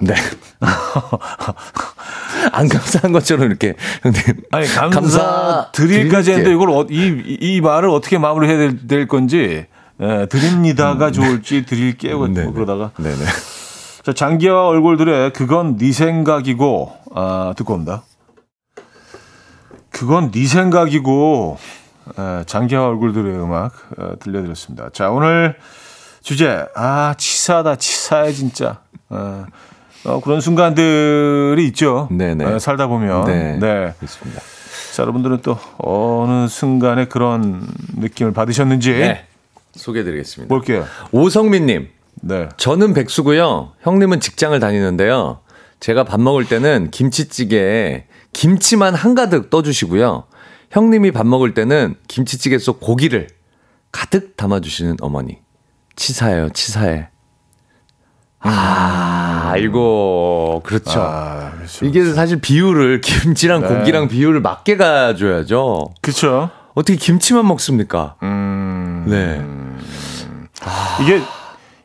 네. 안 감사한 것처럼 이렇게 형님. 아니 감사 감사드릴까지 했는데 드릴게요. 이걸 어, 이, 이 말을 어떻게 마무리해야 될, 될 건지 예, 드립니다가 좋을지 드릴게요 뭐 음. 네네. 그러다가 네네. 자, 장기와 얼굴들의 그건 네 생각이고 아, 듣고 옵니다. 그건 네 생각이고 에, 장기와 얼굴들의 음악 어, 들려드렸습니다. 자, 오늘 주제 아 치사하다 치사해 진짜 어, 어, 그런 순간들이 있죠. 네네. 에, 살다 보면 네. 네. 그렇습니다. 자, 여러분들은 또 어느 순간에 그런 느낌을 받으셨는지 네. 소개해 드리겠습니다. 볼게요. 오성민 님. 네. 저는 백수고요. 형님은 직장을 다니는데요. 제가 밥 먹을 때는 김치찌개에 김치만 한가득 떠주시고요. 형님이 밥 먹을 때는 김치찌개 속 고기를 가득 담아주시는 어머니. 치사해요, 치사해. 아, 아이고, 그렇죠. 아, 그렇죠. 이게 사실 비율을 김치랑 네. 고기랑 비율을 맞게 가줘야죠. 그렇죠. 어떻게 김치만 먹습니까? 음. 네. 이게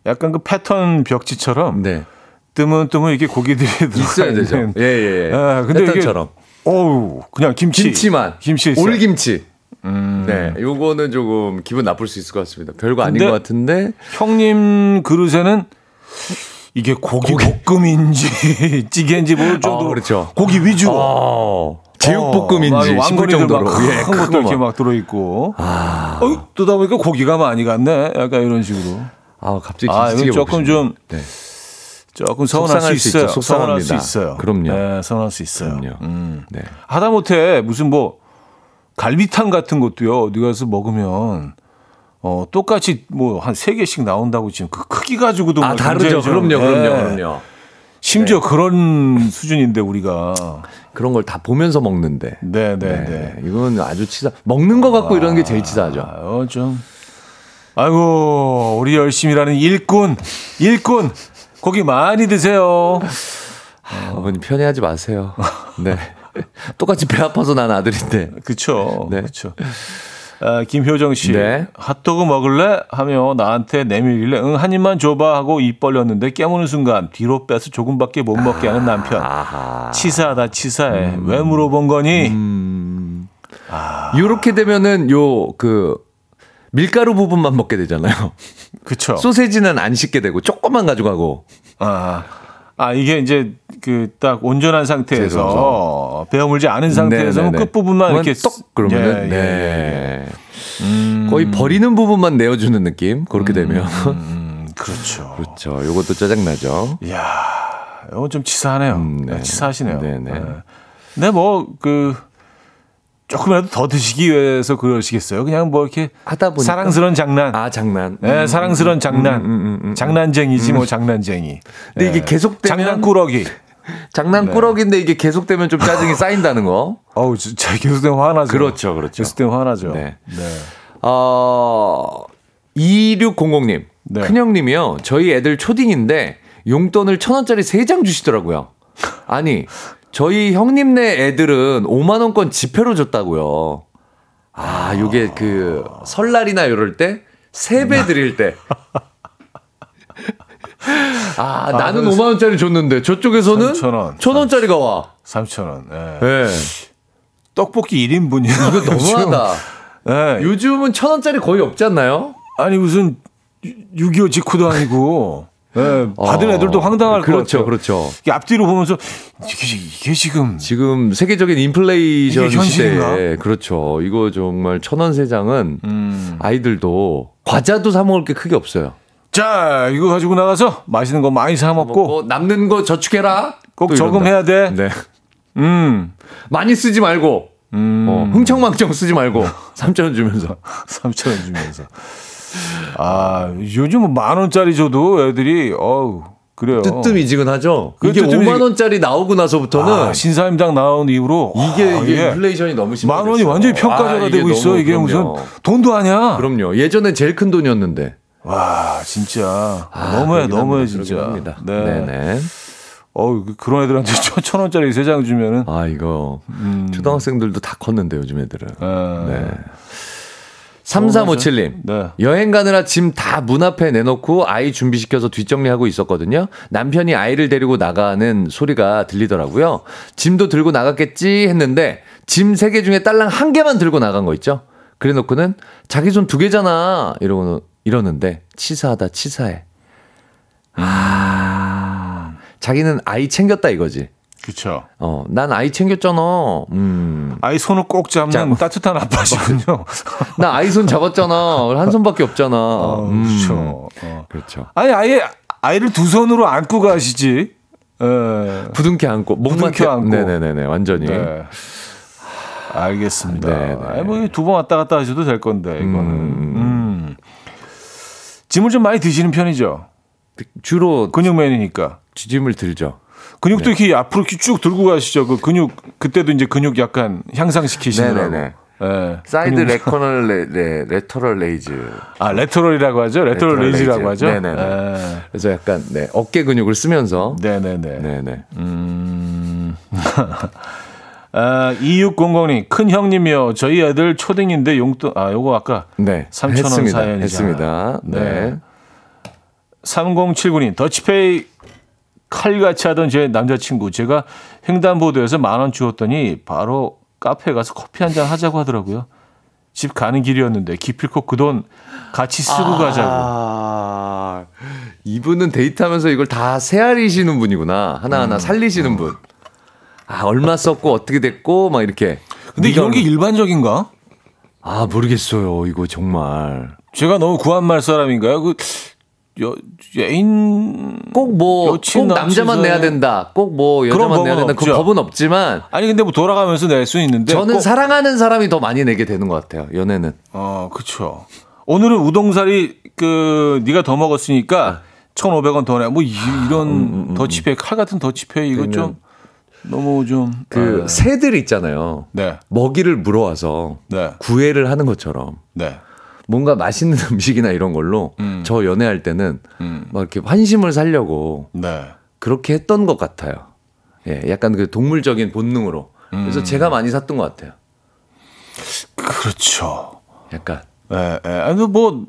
약간 그 패턴 벽지처럼 네. 뜨문 뜨문 이게 고기들이 있어야 되죠. 예, 예, 예. 아, 근데 패턴처럼. 어우 그냥 김치 김치만. 김치 있어요. 올김치. 네. 요거는 조금 기분 나쁠 수 있을 것 같습니다. 별거 아닌 것 같은데. 형님 그릇에는 이게 고기, 볶음인지 찌개인지 모를 정도로 어, 그렇죠. 고기 위주로 어, 제육볶음인지 어, 싶을 왕건이들 정도로. 막 예, 큰큰 것도 거 이렇게 막. 막 들어 있고 아, 어, 뜨다 보니까 고기가 많이 갔네 약간 이런 식으로 아, 갑자기 아 김치찌개 이건 조금 좀 싶네. 네. 조금 서운할 수 속상할 수 있어요. 서운할 수. 있어요 그럼요. 네, 서운할 수 있어요 그럼요. 음. 네. 하다 못해 무슨 뭐 갈비탕 같은 것도요 어디 가서 먹으면 어 똑같이 뭐 한 세 개씩 나온다고 지금 그 크기 가지고도 아, 뭐 다르죠. 굉장히 좀, 그럼요, 그럼요, 예. 그럼요. 심지어 그런 수준인데 우리가 그런 걸 다 보면서 먹는데. 네 네네 네. 이건 아주 치사. 먹는 거 갖고 이러는 게 제일 치사하죠. 어, 좀 아이고 우리 열심히 일하는 일꾼 일꾼 고기 많이 드세요 어머니 편애하지 마세요. 네. 똑같이 배 아파서 난 아들인데. 그쵸 네. 그쵸 아, 김효정 씨 네. 핫도그 먹을래 하며 나한테 내밀길래 응 한 입만 줘봐 하고 입 벌렸는데 깨무는 순간 뒤로 빼서 조금밖에 못 먹게 하는 남편 아하. 치사하다 치사해 왜 물어본 거니 음. 요렇게 되면은 요 그 밀가루 부분만 먹게 되잖아요. 그쵸 소세지는 안 씻게 되고 조금만 가져가고. 아, 아 이게 이제 그 딱 온전한 상태에서 배어 물지 않은 상태에서. 끝 부분만 이렇게 똑 그러면은 예, 예, 네. 음, 거의 버리는 부분만 내어주는 느낌. 그렇게 되면 음, 그렇죠. 그렇죠. 요것도 짜증 나죠. 이야, 이건 좀 치사하네요. 음, 네. 네, 치사하시네요. 네네. 네. 근데 뭐그 조금이라도 더 드시기 위해서 그러시겠어요. 그냥 뭐 이렇게 하다 보니까 사랑스러운 장난. 아 장난. 네, 사랑스러운 장난. 음, 음, 음. 장난쟁이지 뭐 장난쟁이. 근데 이게 네. 계속되면 장난꾸러기. 장난꾸러기인데 이게 계속되면 좀 짜증이 쌓인다는 거. 어우, 진짜 계속되면 화나죠. 그렇죠, 그렇죠. 계속되면 화나죠. 네. 네. 어, 2600님. 네. 큰형님이요. 저희 애들 초딩인데 용돈을 천 원짜리 3장 주시더라고요. 아니, 저희 형님네 애들은 5만원권 지폐로 줬다고요. 아, 요게 그 설날이나 이럴 때 세배 드릴 때. 아, 나는 그래서 5만 원짜리 줬는데 저쪽에서는 3,000원. 천 원짜리가 와. 3,000원. 예. 예. 떡볶이 1인분이요. 이거 너무하다. 예. 요즘은 천 원짜리 거의 없지 않나요? 아니 무슨 6.25 직후도 아니고 예, 받은 어, 애들도 황당할 그렇죠, 것 같아요. 그렇죠. 이게 앞뒤로 보면서 이게, 이게 지금 지금 세계적인 인플레이션 현실인가? 시대에 그렇죠. 이거 정말 천원 세 장은 음. 아이들도 과자도 사 먹을 게 크게 없어요. 자 이거 가지고 나가서 맛있는 거 많이 사 먹고 먹고 남는 거 저축해라. 꼭. 저금해야 돼. 네. 음. 많이 쓰지 말고 음. 어, 흥청망청 쓰지 말고 3천 원 주면서 3천 원 주면서. 아, 요즘은 만 원짜리 줘도 애들이 어우, 그래요. 뜨뜻미지근하죠. 그 이게 뜨뜻미지근- 5만 원짜리 나오고 나서부터는 아, 신사임당 나온 이후로 이게 아, 이게 인플레이션이 너무 심해요. 만 원이 완전히 평가자가 되고 있어. 이게 무슨 돈도 아니야. 그럼요. 예전엔 제일 큰 돈이었는데. 와 진짜 아, 너무해 너무해. 진짜. 합니다. 네. 네네. 어 그런 애들한테 천, 천 원짜리 세 장 주면은. 아 이거 초등학생들도 다 컸는데 요즘 애들은. 아, 네. 3357님. 네. 여행 가느라 짐 다 문 앞에 내놓고 아이 준비시켜서 뒷정리하고 있었거든요. 남편이 아이를 데리고 나가는 소리가 들리더라고요. 짐도 들고 나갔겠지 했는데 짐세개 중에 딸랑 한 개만 들고 나간 거 있죠. 그래 놓고는 자기 손 두 개잖아. 이러고 이러는데 치사하다 치사해. 아. 자기는 아이 챙겼다 이거지. 그쵸. 어, 난 아이 챙겼잖아. 음. 아이 손을 꼭 잡는 자, 따뜻한 아빠시군요. 나 아이 손 잡았잖아. 한 손밖에 없잖아. 어, 음. 그렇죠. 어. 그렇죠. 아니 아예 아이를 두 손으로 안고 가시지. 예. 부둥켜 안고 목만 부둥켜 안고. 네네네네 완전히. 네. 알겠습니다. 아니, 뭐두 번 왔다 갔다 하셔도 될 건데 이거는. 음. 음. 짐을 좀 많이 드시는 편이죠. 주로 근육맨이니까. 지 짐을 들죠. 근육도 이렇게 앞으로 이렇게 쭉 들고 가시죠. 그 근육 그때도 이제 근육 약간 향상시키시느라고. 네네네. 예. 사이드 근육- lateral 레, 레, lateral raise. 아 lateral이라고 하죠. lateral lateral raise라고 raise. 하죠. 네네네. 예. 그래서 약간 네 어깨 근육을 쓰면서. 네네네. 네네. 음. 아, 2600님, 큰 형님이요. 저희 애들 초딩인데 용돈, 아, 요거 아까 네. 3,000원 했습니다. 사연이잖아요. 했습니다. 네. 네. 3079님, 더치페이 칼같이 하던 제 남자친구. 제가 횡단보도에서 만 원 주었더니 바로 카페에 가서 커피 한 잔 하자고 하더라고요. 집 가는 길이었는데 기필코 그 돈 같이 쓰고 가자고. 아, 이분은 데이트하면서 이걸 다 세알이시는 분이구나. 하나하나 음. 살리시는 분. 아, 얼마 썼고 어떻게 됐고 막 이렇게. 근데 이런 게 일반적인가? 아, 모르겠어요. 이거 정말. 제가 너무 구한말 사람인가요? 그 여, 애인 꼭 뭐, 꼭 남자만 내야 된다. 꼭 뭐 여자만 내야 된다. 그. 법은 없지만 아니 근데 뭐 돌아가면서 낼 수 있는데 저는 꼭- 사랑하는 사람이 더 많이 내게 되는 것 같아요. 연애는. 어 그렇죠. 오늘은 우동사리 그 네가 더 먹었으니까 1,500원 더 내. 뭐 이, 런 더치페이 칼 같은 더치페이 이거 좀 너무 좀그 아, 새들 있잖아요. 네. 먹이를 물어와서 네. 구애를 하는 것처럼 네. 뭔가 맛있는 음식이나 이런 걸로 음. 저 연애할 때는 음. 막 이렇게 환심을 살려고 네. 그렇게 했던 것 같아요. 예, 약간 그 동물적인 본능으로. 음. 그래서 제가 많이 샀던 것 같아요. 그렇죠. 약간. 예, 예. 아니 뭐,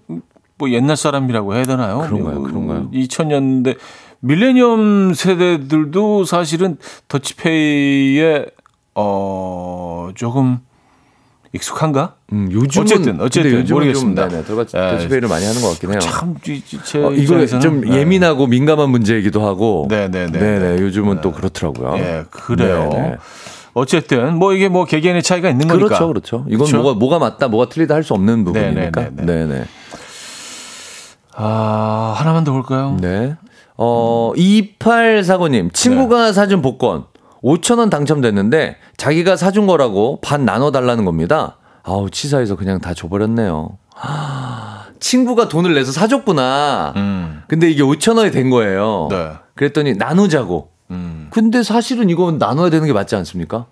뭐 옛날 사람이라고 해야 되나요? 그런가요? 그런가요? 2000년대 밀레니엄 세대들도 사실은 더치페이에 어 조금 익숙한가? 음, 요즘은 어쨌든, 어쨌든 요즘은 모르겠습니다. 좀 네네, 들어가 예. 더치페이를 많이 하는 것 같긴 해요. 참 제 어, 이거 좀 예민하고 민감한 문제이기도 하고. 네네네. 네네, 요즘은 또 그렇더라고요. 예, 그래요. 네네. 어쨌든 뭐 이게 뭐 개개인의 차이가 있는 거니까. 그렇죠, 그렇죠. 이건 그렇죠? 뭐가 뭐가 맞다, 뭐가 틀리다 할 수 없는 부분이니까. 네네. 아 하나만 더 볼까요? 네. 어, 2849님, 친구가 사준 복권 5천원 당첨됐는데 자기가 사준 거라고 반 나눠달라는 겁니다. 아우, 치사해서 그냥 다 줘버렸네요. 하, 친구가 돈을 내서 사줬구나. 음. 근데 이게 5천원이 된 거예요. 네. 그랬더니 나누자고. 음. 근데 사실은 이건 나눠야 되는 게 맞지 않습니까?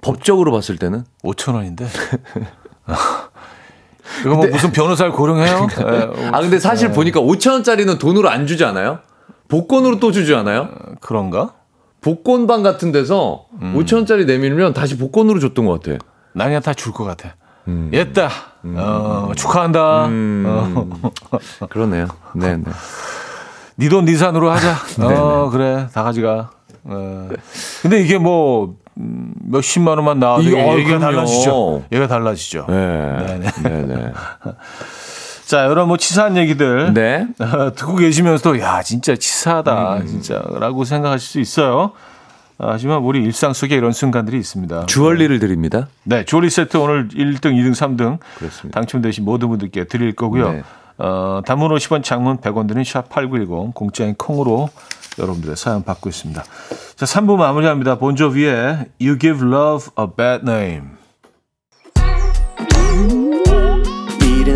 법적으로 봤을 때는. 5천 원인데. 이거 뭐 무슨 변호사를 고용해요? 예, 아, 근데 사실 보니까 5천 원짜리는 돈으로 안 주지 않아요? 복권으로 또 주지 않아요? 그런가? 복권방 같은 데서 음. 5천 원짜리 내밀면 다시 복권으로 줬던 것 같아. 나 그냥 다 줄 것 같아. 옛다. 어, 축하한다. 음. 어, 그러네요. 네네. 네돈 네 산으로 하자. 어, 그래. 다 가져가. 어. 근데 이게 뭐 음, 몇십만 원만 나와도 어, 얘기가 그럼요. 달라지죠. 얘가 달라지죠. 네. 네네. 네네. 자, 여러 뭐 치사한 얘기들 네. 어, 듣고 계시면서도 야 진짜 치사하다 진짜라고 생각하실 수 있어요. 아, 하지만 우리 일상 속에 이런 순간들이 있습니다. 주얼리를 드립니다. 네, 조리 세트 오늘 1등, 2등, 3등 그렇습니다. 당첨되신 모든 분들께 드릴 거고요. 네. 어, 단문 50원, 장문 100원 드는 샵8910 공짜인 콩으로 여러분들의 사연 받고 있습니다. 자, 3부 마무리합니다. 본조비의 You Give Love a Bad Name.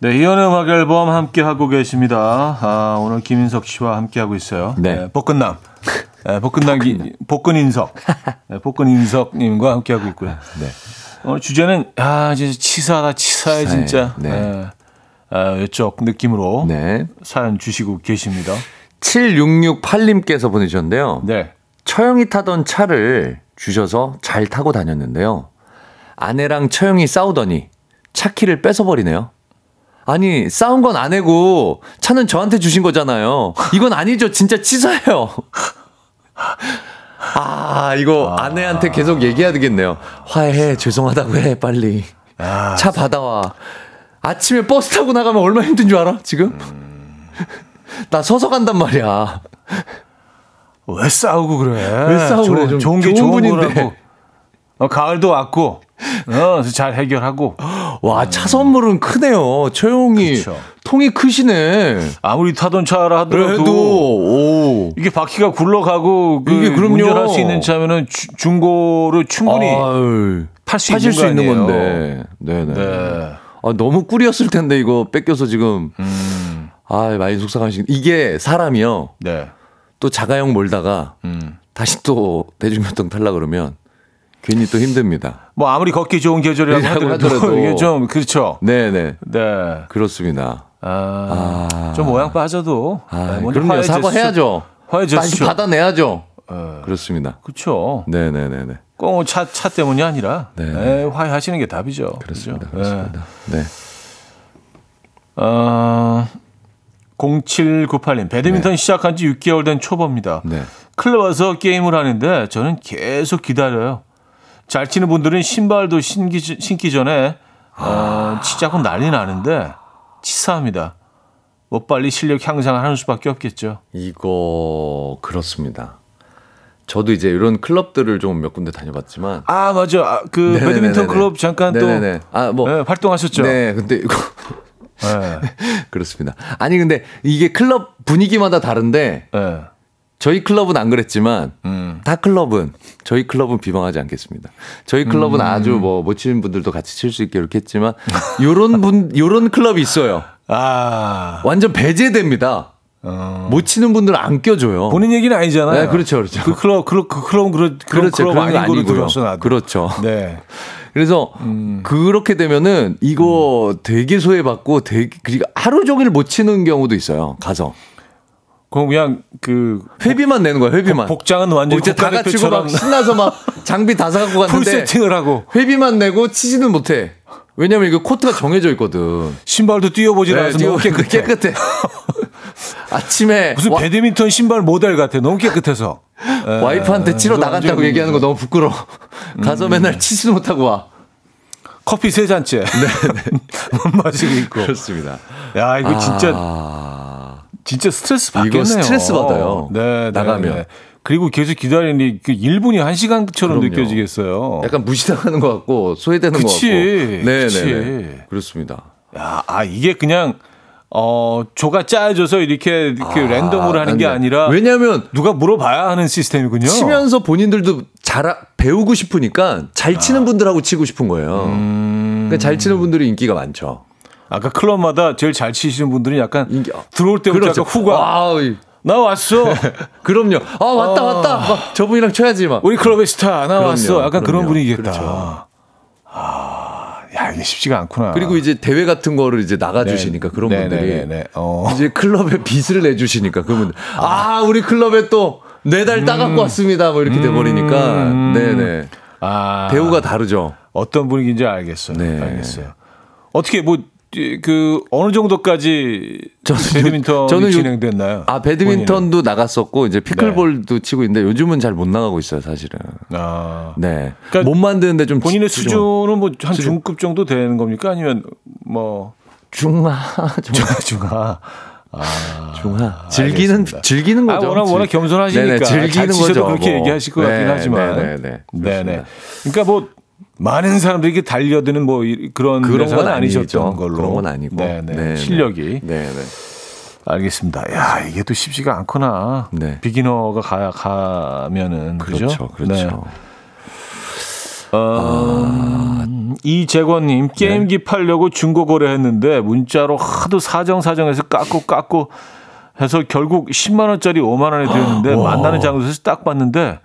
네, 이현의 음악 앨범 함께 하고 계십니다. 아, 오늘 김인석 씨와 함께 하고 있어요. 네. 복근남. 네, 복근남, 기- 복근인석. 네, 복근인석 님과 함께 하고 있고요. 네. 오늘 주제는, 아, 진짜 치사하다, 치사해, 치사해. 진짜. 네. 네. 아, 이쪽 느낌으로 네. 사연 주시고 계십니다. 7668님께서 보내주셨는데요. 네. 처형이 타던 차를 주셔서 잘 타고 다녔는데요. 아내랑 처형이 싸우더니 차 키를 뺏어버리네요. 아니, 싸운 건 아내고 차는 저한테 주신 거잖아요. 이건 아니죠. 진짜 치사해요. 아, 이거 아 내한테 계속 얘기해야 되겠네요. 화해해. 죄송하다고 해. 빨리. 차 받아와. 아침에 버스 타고 나가면 얼마나 힘든 줄 알아? 지금? 나 서서 간단 말이야. 왜 싸우고 그래? 왜 싸우고 그래? 좀 좋은 게 좋은 좋은 분인데. 거라고. 어, 가을도 왔고, 어, 잘 해결하고. 와, 차 선물은 크네요. 최용이 그쵸. 통이 크시네. 아무리 타던 차라 하더라도. 그래도 오. 이게 바퀴가 굴러가고 그 이게 그럼요. 운전할 수 있는 차면은 주- 중고로 충분히 아유, 팔수 하실 있는, 수거 있는? 건데. 네네. 네. 아, 너무 꿀이었을 텐데 이거 뺏겨서 지금. 음. 아, 많이 속상하신. 이게 사람이요. 네. 또 자가용 몰다가 음. 다시 또 대중교통 탈라 그러면 괜히 또 힘듭니다. 뭐 아무리 걷기 좋은 계절이라고 네, 하더라도, 하더라도. 이게 좀 그렇죠. 네네. 네. 그렇습니다. 아, 아. 좀 모양 빠져도 아, 네, 그럼요. 사과해야죠. 화해 다시. 받아내야죠. 어, 그렇습니다. 그렇죠. 네네네네. 꼭차 차 때문이 아니라 네. 네, 화해하시는 게 답이죠. 그렇습니다. 그죠? 네. 그렇습니다. 네. 어, 0798님 배드민턴 시작한 지 6개월 된 초보입니다. 네. 클럽 와서 게임을 하는데 저는 계속 기다려요. 잘 치는 분들은 신발도 신기, 신기 전에 어, 치자고 난리 나는데 치사합니다. 뭐 빨리 실력 향상을 하는 수밖에 없겠죠. 이거 그렇습니다. 저도 이제 이런 클럽들을 좀 몇 군데 다녀봤지만 아 맞아. 아, 그 네네네네네. 배드민턴 클럽 잠깐 네네네. 아, 뭐. 또 네, 활동하셨죠. 네, 근데 이거 네. 그렇습니다. 아니 근데 이게 클럽 분위기마다 다른데 네. 저희 클럽은 안 그랬지만 음. 다 클럽은 저희 클럽은 비방하지 않겠습니다. 저희 클럽은 음. 아주 뭐 못 치는 분들도 같이 칠 수 있게 이렇게 했지만 요런 분 요런 클럽이 있어요. 아 완전 배제됩니다. 어. 못 치는 분들은 안 껴줘요. 본인 얘기는 아니잖아요. 네, 그렇죠, 그렇죠. 그 클럽, 클럽, 그 클럽은 그런 그렇죠. 클럽 그런 거 아닌 거로. 들었어 나도. 그렇죠. 네. 그래서 음. 그렇게 되면은 이거 되게 소외받고 되게 그리고 하루 종일 못 치는 경우도 있어요. 가서 그럼 그냥 그 회비만 내는 거야. 회비만. 복장은 완전 이제 다 갖추고 막 신나서 막 장비 다 사갖고 full 갔는데 세팅을 하고 회비만 내고 치지는 못해. 왜냐면 이거 코트가 정해져 있거든. 신발도 뛰어보질 않아서 너무 깨끗해. 깨끗해. 아침에 무슨 와, 배드민턴 신발 모델 같아. 너무 깨끗해서. 에, 와이프한테 치러 그거 나간다고 얘기하는 거 너무 부끄러워. 가서 맨날 치지도 못하고 와. 커피 세 잔째. 네. 마시고 있고. 그렇습니다. 야 이거 진짜 아, 진짜 스트레스 이거 받겠네요. 스트레스 받아요. 네, 네, 나가면. 네. 그리고 계속 기다리니 그 1분이 1시간처럼 그럼요. 느껴지겠어요. 약간 무시당하는 것 같고 소외되는 그치, 것 같고. 네, 그치. 네, 네. 그렇습니다. 야, 아 이게 그냥 어 조가 짜여져서 이렇게 이렇게 아, 랜덤으로 하는 게 네. 아니라 왜냐하면 누가 물어봐야 하는 시스템이군요. 치면서 본인들도 잘 아- 배우고 싶으니까 잘 치는 분들하고 치고 싶은 거예요. 음. 그러니까 잘 치는 분들이 인기가 많죠. 아까 클럽마다 제일 잘 치시는 분들은 약간 인기 들어올 때부터 그렇죠. 약간 후가 아, 이- 나 왔어. 그럼요. 아 왔다 왔다. 막 저분이랑 쳐야지 막. 우리 클럽의 스타 나 왔어. 그럼요, 약간 그런 그럼요. 분위기겠다. 그렇죠. 아, 야 이게 쉽지가 않구나. 그리고 이제 대회 같은 거를 이제 나가주시니까 그런 네, 분들이 네, 네, 네. 어. 이제 클럽에 빚을 내주시니까 그러면 아 우리 클럽에 또 네달 따갖고 왔습니다. 뭐 이렇게 돼버리니까 음. 네네 아, 배우가 다르죠. 어떤 분위기인지 알겠어요. 네. 알겠어요. 어떻게 뭐 그 어느 정도까지 저는 배드민턴이 요- 저는 요- 진행됐나요? 아 배드민턴도 나갔었고 이제 피클볼도 치고 있는데 요즘은 잘 못 나가고 있어요 사실은. 본인은? 아, 네. 그러니까 못 만드는데 좀 본인의 지- 수준은 뭐 한. 중급 정도 되는 겁니까? 아니면 뭐 중하, 중하, 중하. 중하. 즐기는, 알겠습니다. 즐기는 거죠. 아, 워낙, 워낙 즐- 겸손하시니까. 네네, 즐기는 거죠. 그렇게 뭐. 얘기하실 것 같긴 네, 하지만. 네, 네, 네. 네네. 그렇습니다. 그러니까 뭐, 많은 사람들이 이렇게 달려드는 뭐 이- 그런 그런 건 아니셨던. 걸로. 그런 건 아니고. 네네. 네, 네. 실력이. 네, 네. 알겠습니다. 야, 이게 또 쉽지가 않구나. 네. 비기너가 가, 가면은. 그죠? 그렇죠, 그렇죠. 네. 어, 이재권님 게임기 팔려고 중고 거래했는데 문자로 하도 사정 사정해서 깎고 깎고 해서 결국 10만 원짜리 5만 원에 드렸는데 만나는 장소에서 딱 봤는데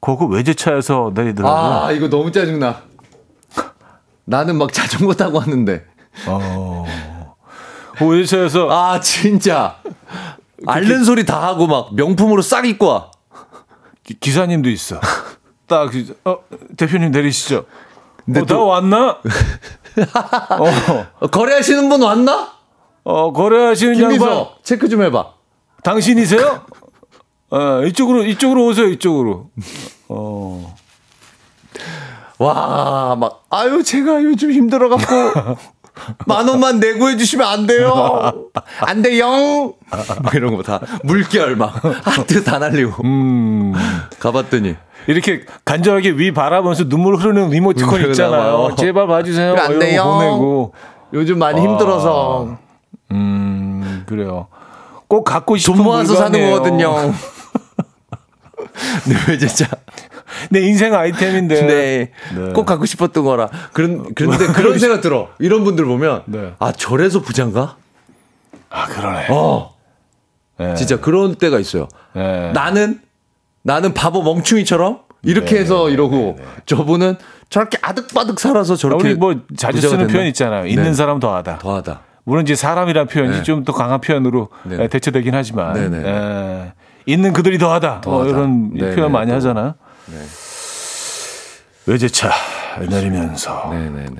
그거 외제차에서 내리더라고요. 아, 이거 너무 짜증나. 나는 막 자전거 타고 왔는데. 어. 그 외제차에서 아, 진짜. 앓는 소리 다 하고 막 명품으로 싹 입고 와. 기- 기사님도 있어. 딱 그- 어, 대표님 내리시죠. 근데 어, 또- 나 왔나? 어, 어, 거래하시는 분 왔나? 어, 거래하시는 양반 김비서 체크 좀 해봐. 당신이세요? 어, 이쪽으로 이쪽으로 오세요. 이쪽으로. 어. 와, 막, 아유, 제가 요즘 힘들어 갖고, 만 원만 내고 해주시면 안 돼요. 안 돼요. 막 이런 거 다, 물결 막, 하트 다 날리고. 음. 가봤더니, 이렇게 간절하게 위 바라보면서 눈물 흐르는 리모티콘 있잖아요. 제발 봐주세요. 안 돼요. 보내고. 요즘 많이 힘들어서, 음, 그래요. 꼭 갖고 싶은 돈 모아서 사는. 거거든요. 네, 왜 진짜. 내 인생 아이템인데. 네. 네. 꼭 갖고 싶었던 거라. 그런, 그런데 그런 생각 들어. 이런 분들 보면, 네. 아, 저래서 부장가? 아, 그러네. 어. 네. 진짜 그런 때가 있어요. 네. 나는 나는 바보 멍충이처럼 이렇게 네, 해서 네, 이러고 저분은 저렇게 아득바득 살아서 아, 저렇게 우리 뭐 자주 쓰는 됐나? 표현 있잖아요. 있는 네. 사람 더하다. 더하다. 물론 이제 사람이란 표현이 네. 좀더 강한 표현으로 네. 에, 대체되긴 하지만 네, 네. 에, 있는 그들이 더하다, 뭐 더하다. 이런 네, 표현 네, 많이 또. 하잖아요. 외제차 내리면서 네네네.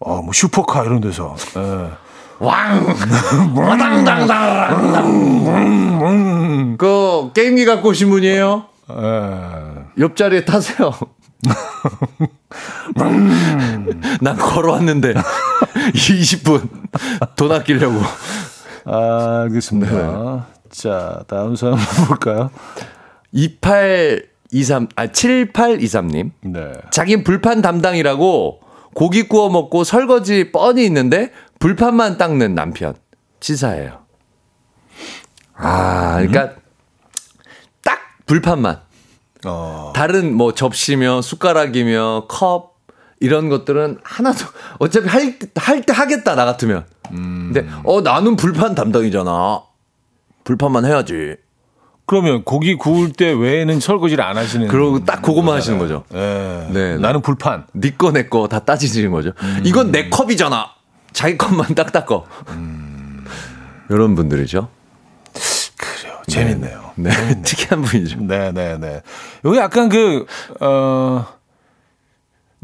어, 뭐 슈퍼카 이런 데서 에. 그 게임기 갖고 오신 분이에요? 에. 옆자리에 타세요. 난 걸어왔는데 20분 돈 아끼려고. 아, 알겠습니다. 자 다음 사연 볼까요? 2823, 아, 7823님. 네. 자긴 불판 담당이라고 고기 구워 먹고 설거지 뻔히 있는데 불판만 닦는 남편. 치사해요. 아, 그러니까 딱 불판만. 어, 다른 뭐 접시며 숟가락이며 컵 이런 것들은 하나도 어차피 할할때 하겠다 나 같으면. 근데 어 나는 불판 담당이잖아. 불판만 해야지. 그러면 고기 구울 때 외에는 설거지를 안 하시는. 그러고 딱 그것만 하시는 거죠. 예. 네, 네. 나는 불판. 네거내 거 다 따지시는 거죠. 이건 내 컵이잖아. 자기 컵만 딱 닦어. 이런 분들이죠. 그래요. 재밌네요. 네, 특이한 분이죠. 네, 네, 네. 여기 약간 그, 어,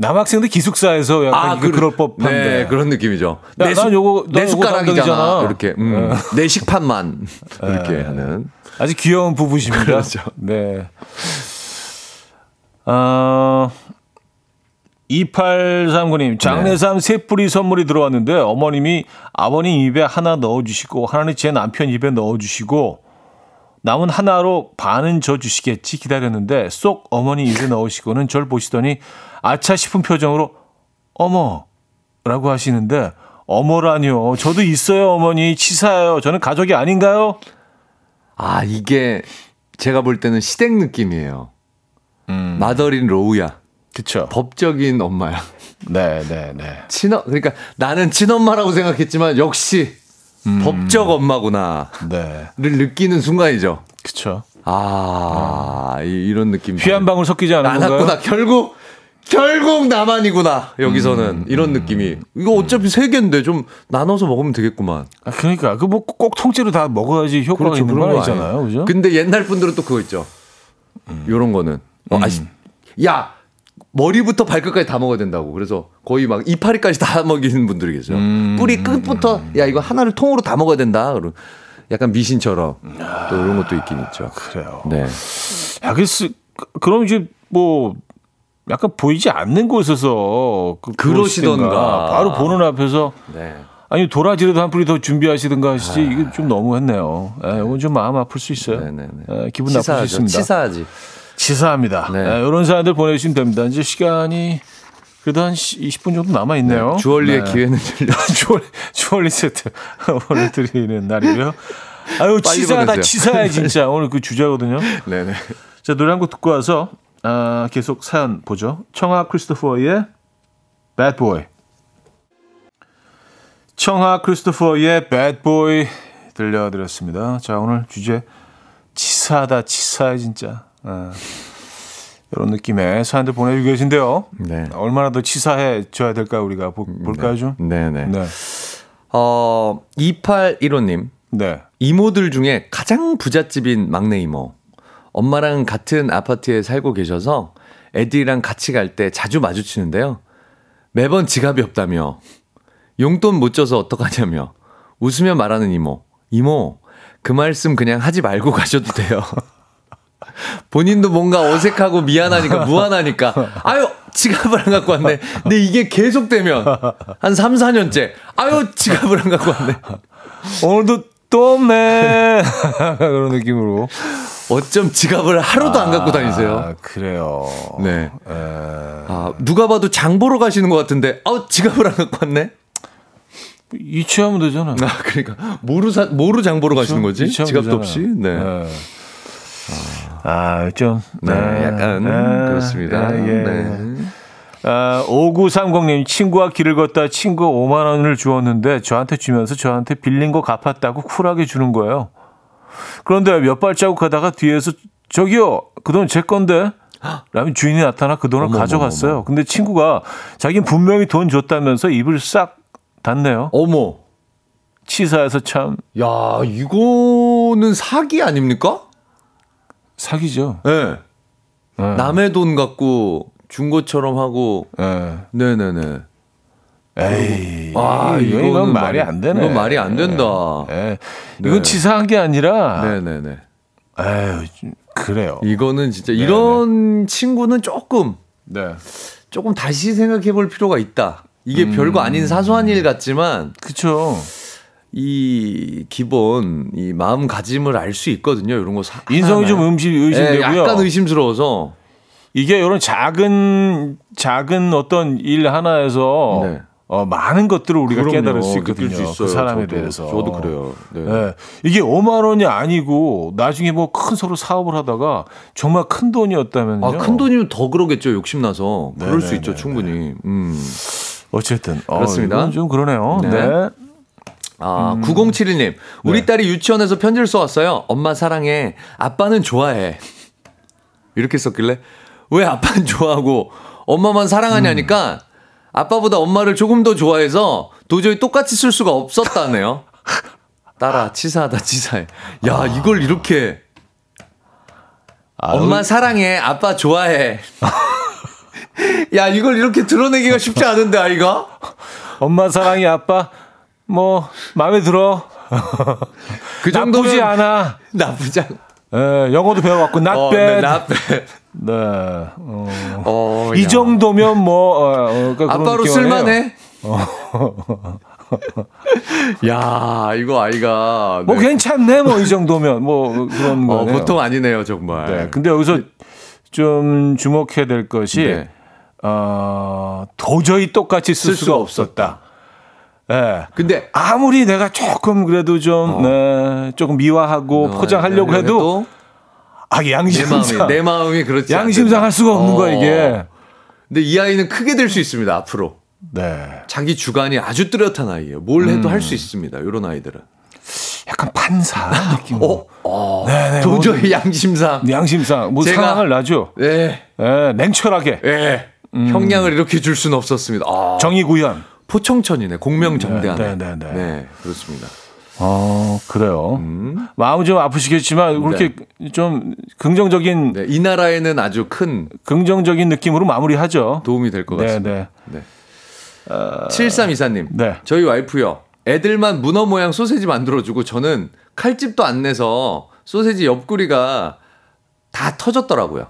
남학생들 기숙사에서 약간 그, 그럴 법한데. 네, 그런 느낌이죠. 야, 내, 난 수- 요거- 내난 숟가락이잖아. 이렇게 음, 내 식판만 이렇게 하는. 아주 귀여운 부부십니다. 그렇죠. 네. 어, 2839님, 장례삼 세 뿌리 선물이 들어왔는데 어머님이 아버님 입에 하나 넣어주시고 하나는 제 남편 입에 넣어주시고 남은 하나로 반은 저 주시겠지 기다렸는데 쏙 어머니 입에 넣으시고는 절 보시더니 아차 싶은 표정으로 어머 라고 하시는데 어머라뇨 저도 있어요 어머니 치사해요 저는 가족이 아닌가요? 아 이게 제가 볼 때는 시댁 느낌이에요. 마더린 로우야. 그쵸. 법적인 엄마야. 네, 네, 네. 친어 그러니까 나는 친엄마라고 생각했지만 역시 법적 엄마구나를 네. 느끼는 순간이죠. 그쵸. 아, 이, 이런 느낌. 피한 방울 섞이지? 않았구나. 결국 결국 나만이구나. 여기서는 이런 느낌이. 이거 어차피 세 개인데 좀 나눠서 먹으면 되겠구만. 아, 그러니까 그 뭐 꼭 통째로 다 먹어야지 효과가 있는 건 아니잖아요, 그죠? 근데 옛날 분들은 또 그거 있죠. 요런 거는. 어, 음. 아씨, 야 머리부터 발끝까지 다 먹어야 된다고. 그래서 거의 막 이파리까지 다 먹이는 분들이 계세요. 음. 뿌리 끝부터 야 이거 하나를 통으로 다 먹어야 된다. 그런 약간 미신처럼 또 이런 것도 있긴 있죠. 그래요. 네. 야, 글쎄, 그- 그럼 이제 뭐 약간 보이지 않는 곳에서 그 그러시던가. 바로 보는 앞에서 네. 아니 도라지라도 한 뿌리 더 준비하시든가 하시지 이게 좀 너무했네요. 예, 이건 좀 마음 아플 수 있어요. 네 네네. 예, 기분 나쁠 수 치사하죠. 있습니다. 치사하지. 치사합니다. 네. 예, 이런 사연들 보내주시면 됩니다. 이제 시간이 그래도 한 20분 정도 남아 있네요. 주얼리의 네. 기회는. 주얼리, 주얼리 세트 보내드리는 날이고요. 아유 치사하다. 치사해 진짜 오늘 그 주제거든요. 네네. 자 노래 한 곡 듣고 와서 아, 계속 사연 보죠. 청아 크리스토퍼의 Bad Boy. 청아 크리스토퍼의 Bad Boy 들려드렸습니다. 자 오늘 주제 치사하다 치사해 진짜. 아, 이런 느낌의 사연들 보내주고 계신데요. 네. 얼마나 더 치사해져야 될까 우리가 보- 볼까요 좀? 네 네. 네. 어, 2815님. 네. 이모들 중에 가장 부잣집인 막내 이모. 엄마랑 같은 아파트에 살고 계셔서 애들이랑 같이 갈 때 자주 마주치는데요. 매번 지갑이 없다며. 용돈 못 줘서 어떡하냐며. 웃으며 말하는 이모. 이모, 그 말씀 그냥 하지 말고 가셔도 돼요. 본인도 뭔가 어색하고 미안하니까, 무안하니까. 아유, 지갑을 안 갖고 왔네. 근데 이게 계속되면, 한 3, 4년째. 아유, 지갑을 안 갖고 왔네. 오늘도 또 없네. 그런 느낌으로. 어쩜 지갑을 하루도 안 갖고 다니세요? 아, 그래요. 네. 에, 아, 누가 봐도 장 보러 가시는 것 같은데, 아우, 지갑을 안 갖고 왔네? 이취하면 되잖아. 아, 그러니까. 뭐로 사, 뭐로 장 보러 가시는 거지? 지갑도 되잖아. 없이? 네. 네. 아, 좀. 네, 약간, 그렇습니다. 예, 예. 네. 아, 5930님, 친구와 길을 걷다 친구 5만원을 주었는데 저한테 주면서 저한테 빌린 거 갚았다고 쿨하게 주는 거예요. 그런데 몇 발자국 가다가 뒤에서 저기요, 그 돈 제 건데? 라면 주인이 나타나 그 돈을 어머머머머. 가져갔어요. 근데 친구가 자기는 분명히 돈 줬다면서 입을 싹 닫네요. 어머. 치사해서 참 야, 이거는 사기 아닙니까? 사기죠. 네. 네. 남의 돈 갖고 준 것처럼 하고, 예. 네네네. 에이, 아, 이건, 이거는 말이 안 되네. 이건 말이 안 된다. 예. 이건 네. 치사한 게 아니라, 네네네. 에휴, 좀 그래요. 이거는 진짜, 이런 친구는 조금, 네. 조금 다시 생각해 볼 필요가 있다. 이게 음. 별거 아닌 사소한 일 같지만, 그쵸. 이 기본, 이 마음가짐을 알 수 있거든요. 이런 거 사. 인성이 좀 하나하나에. 음식, 예, 의심되고요. 약간 의심스러워서. 이게 이런 작은, 작은 어떤 일 하나에서 네. 어, 많은 것들을 우리가 그럼요. 깨달을 수 느낄 있거든요. 수. 그 사람에 저도, 대해서. 저도 그래요. 네. 예. 이게 5만 원이 아니고 나중에 뭐 큰 서로 사업을 하다가 정말 큰 돈이었다면요. 아, 큰 돈이면 더 그러겠죠. 욕심나서. 그럴 수 네네네네. 있죠. 충분히. 음. 어쨌든 어, 그렇습니다. 이건 좀 그러네요. 네. 네. 아, 9071님. 우리 네. 딸이 유치원에서 편지를 써왔어요. 엄마 사랑해. 아빠는 좋아해. 이렇게 썼길래, 왜 아빠는 좋아하고 엄마만 사랑하냐니까 아빠보다 엄마를 조금 더 좋아해서 도저히 똑같이 쓸 수가 없었다네요. 딸아, 치사하다, 치사해. 야, 이걸 이렇게. 아, 엄마 사랑해. 아빠 좋아해. 야, 이걸 이렇게 드러내기가 쉽지 않은데, 아이가? 엄마 사랑이 아빠 뭐 마음에 들어. 그 나쁘지 않아. 나쁘지 않아. 예, 영어도 배워갖고 not 어, bad. 네, not bad. 네. 어. 어, 이 야. 정도면 뭐 어, 어, 그러니까 아빠로. 쓸만해. 야, 이거 아이가. 뭐 네. 괜찮네 뭐 이 정도면 뭐 그런 어, 거네요. 보통 아니네요, 정말. 네. 근데 여기서 좀 주목해야 될 것이 네. 어, 도저히 똑같이 쓸, 쓸 수가 없었다. 예. 근데 아무리 내가 조금 그래도 좀 네, 조금 미화하고 포장하려고 해도 아내 양심상 마음이 내 마음이 그렇지. 양심상. 할 수가 없는 어. 거야 이게. 근데 이 아이는 크게 될 수 있습니다, 앞으로. 네. 자기 주관이 아주 뚜렷한 아이예요. 뭘 해도 할 음. 수 있습니다. 이런 아이들은. 약간 판사 느낌으로. 어, 네네, 도저히 양심상. 양심상 뭐 제가- 상황을 나죠. 네. 예, 냉철하게 예. 음. 형량을 이렇게 줄 수는 없었습니다. 아, 정의 구현. 포청천이네. 공명정대하네. 네, 네, 네, 네. 그렇습니다. 어 그래요. 음. 마음은 좀 아프시겠지만 그렇게 좀 긍정적인 네, 이 나라에는 아주 큰 긍정적인 느낌으로 마무리하죠. 도움이 될것 네, 같습니다. 네. 네. 7324님. 네. 저희 와이프요. 애들만 문어 모양 소세지 만들어 주고 저는 칼집도 안 내서 소세지 옆구리가 다 터졌더라고요.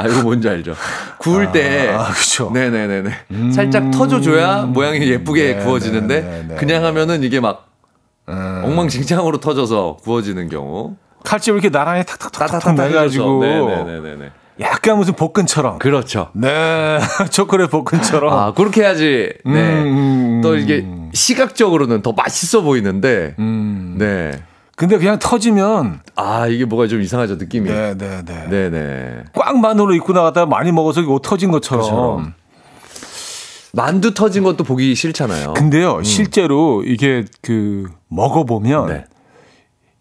아, 이거 뭔지 알죠? 구울 때. 아, 그쵸. 네네네네. 살짝 터져줘야 모양이 예쁘게 네, 구워지는데, 네, 네, 네. 그냥 하면은 이게 막 엉망진창으로 터져서 구워지는 경우. 칼집을 이렇게 나란히 탁탁탁탁 따뜻하게 내가지고 네네네네. 약간 무슨 볶음처럼. 그렇죠. 네, 초콜릿 볶음처럼. 아, 그렇게 해야지. 네. 음, 또 이게 시각적으로는 더 맛있어 보이는데, 음. 네. 근데 그냥 터지면 아, 이게 뭐가 좀 이상하죠, 느낌이. 네, 네, 네. 네네. 꽉 만으로 입고 나갔다가 많이 먹어서 이거 터진 것처럼. 그처럼. 만두 터진 것도 보기 싫잖아요. 근데요, 실제로 이게 그 먹어보면 음. 네.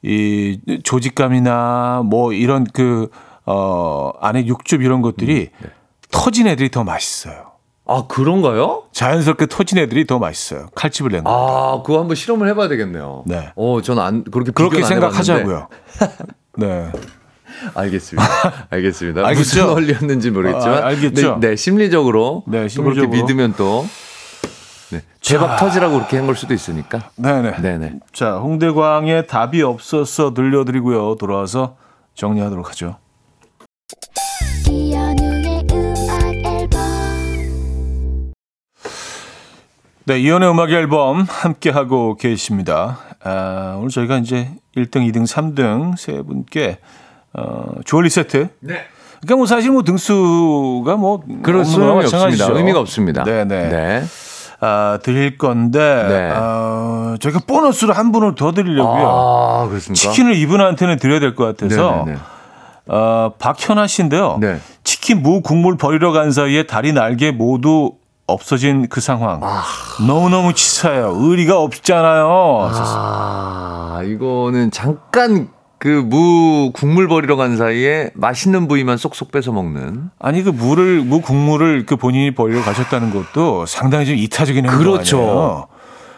이 조직감이나 뭐 이런 그, 어, 안에 육즙 이런 것들이 네. 터진 애들이 더 맛있어요. 아, 그런가요? 자연스럽게 터진 애들이 더 맛있어요. 칼집을 낸 거. 아, 그거 한번 실험을 해봐야 되겠네요. 네. 어, 저는 안, 그렇게 그렇게 생각하자고요. 네. 알겠습니다. 알겠습니다. 알겠죠? 무슨 원리였는지 모르겠지만. 아, 알겠죠? 네, 네, 심리적으로. 네, 또 그렇게 심리적으로. 믿으면 또. 네, 제밥 터지라고 그렇게 한 걸 수도 있으니까. 네네. 네네. 자, 홍대광의 답이 없었어 들려드리고요. 돌아와서 정리하도록 하죠. 네, 이연의 음악 앨범 함께하고 계십니다. 아, 오늘 저희가 이제 1등, 2등, 3등 세 분께 어, 주얼리 세트. 네. 그러니까 뭐 사실 뭐 등수가 뭐 그럴 거나 수는 없습니다. 의미가 없습니다. 네네. 네. 아, 드릴 건데 네. 어, 저희가 보너스로 한 분을 더 드리려고요. 아, 그렇습니까? 치킨을 이분한테는 드려야 될 것 같아서 네네네. 어, 박현아 씨인데요. 네. 치킨 무 국물 버리러 간 사이에 다리 날개 모두 없어진 그 상황. 너무너무 치사해요. 의리가 없잖아요. 아, 이거는 잠깐 그 무 국물 버리러 간 사이에 맛있는 부위만 쏙쏙 뺏어 먹는. 아니 그 물을 무 국물을 그 본인이 버리러 가셨다는 것도 상당히 좀 이타적인 행동 그렇죠. 아니에요.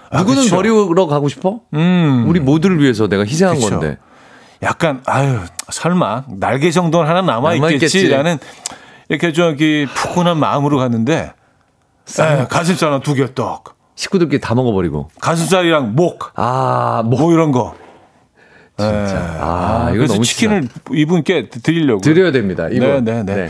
아, 누구는 그렇죠. 버리러 가고 싶어? 음, 우리 모두를 위해서 내가 희생한 그쵸. 건데. 약간 아유 설마 날개 정도는 하나 남아. 있겠지라는 이렇게 좀 이렇게 푸근한 마음으로 갔는데 에, 가슴살 하나 두개 떡, 식구들끼리 다 먹어버리고. 가슴살이랑 목, 아, 뭐. 뭐 이런 거. 진짜. 예. 아, 이거 그래서 너무 치킨을 이분께 드리려고. 드려야 됩니다. 이거. 네, 네, 네.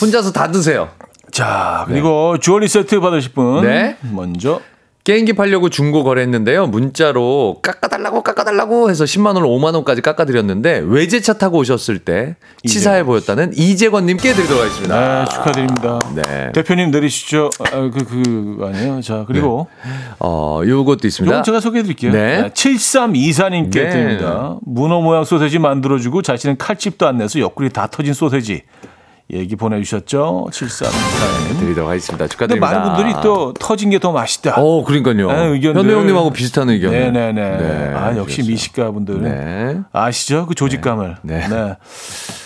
혼자서 다 드세요. 자, 그리고 주얼리 세트 받으실 분. 네. 먼저. 게임기 팔려고 중고 거래했는데요. 문자로 깎아달라고 깎아달라고 해서 10만 원, 5만 원까지 깎아드렸는데 외제차 타고 오셨을 때 치사해 보였다는 이재권님께 드리도록 하겠습니다. 네, 축하드립니다. 네. 대표님 내리시죠. 아, 그, 그, 아니에요. 자, 그리고. 어, 요것도 있습니다. 이건 제가 소개해 드릴게요. 네. 7324님께 네. 드립니다. 문어 모양 소세지 만들어주고 자신은 칼집도 안 내서 옆구리 다 터진 소세지. 얘기 보내주셨죠? 7324님. 드리도록 하겠습니다. 축하드립니다. 많은 분들이 또 터진 게 더 맛있다. 어, 그러니까요. 네. 현우 형님하고 비슷한 의견. 네네네. 아, 역시 미식가 분들. 네. 아시죠? 그 조직감을. 네. 네.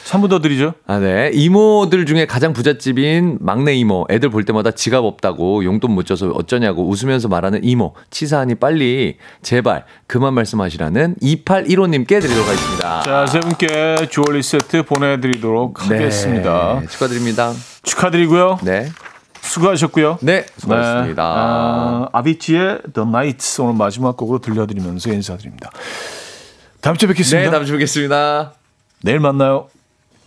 3분 더 드리죠. 아, 네. 이모들 중에 가장 부잣집인 막내 이모. 애들 볼 때마다 지갑 없다고 용돈 못 줘서 어쩌냐고 웃으면서 말하는 이모. 치사하니 빨리 제발 그만 말씀하시라는 2815님께 드리도록 하겠습니다. 자, 세 분께 주얼리 세트 보내드리도록 하겠습니다. 네, 축하드립니다. 축하드리고요. 네. 수고하셨고요. 네. 수고하셨습니다. 아, 아비치의 The Nights 오늘 마지막 곡으로 들려드리면서 인사드립니다. 다음 주에 뵙겠습니다. 네, 다음 주에 뵙겠습니다. 내일 만나요.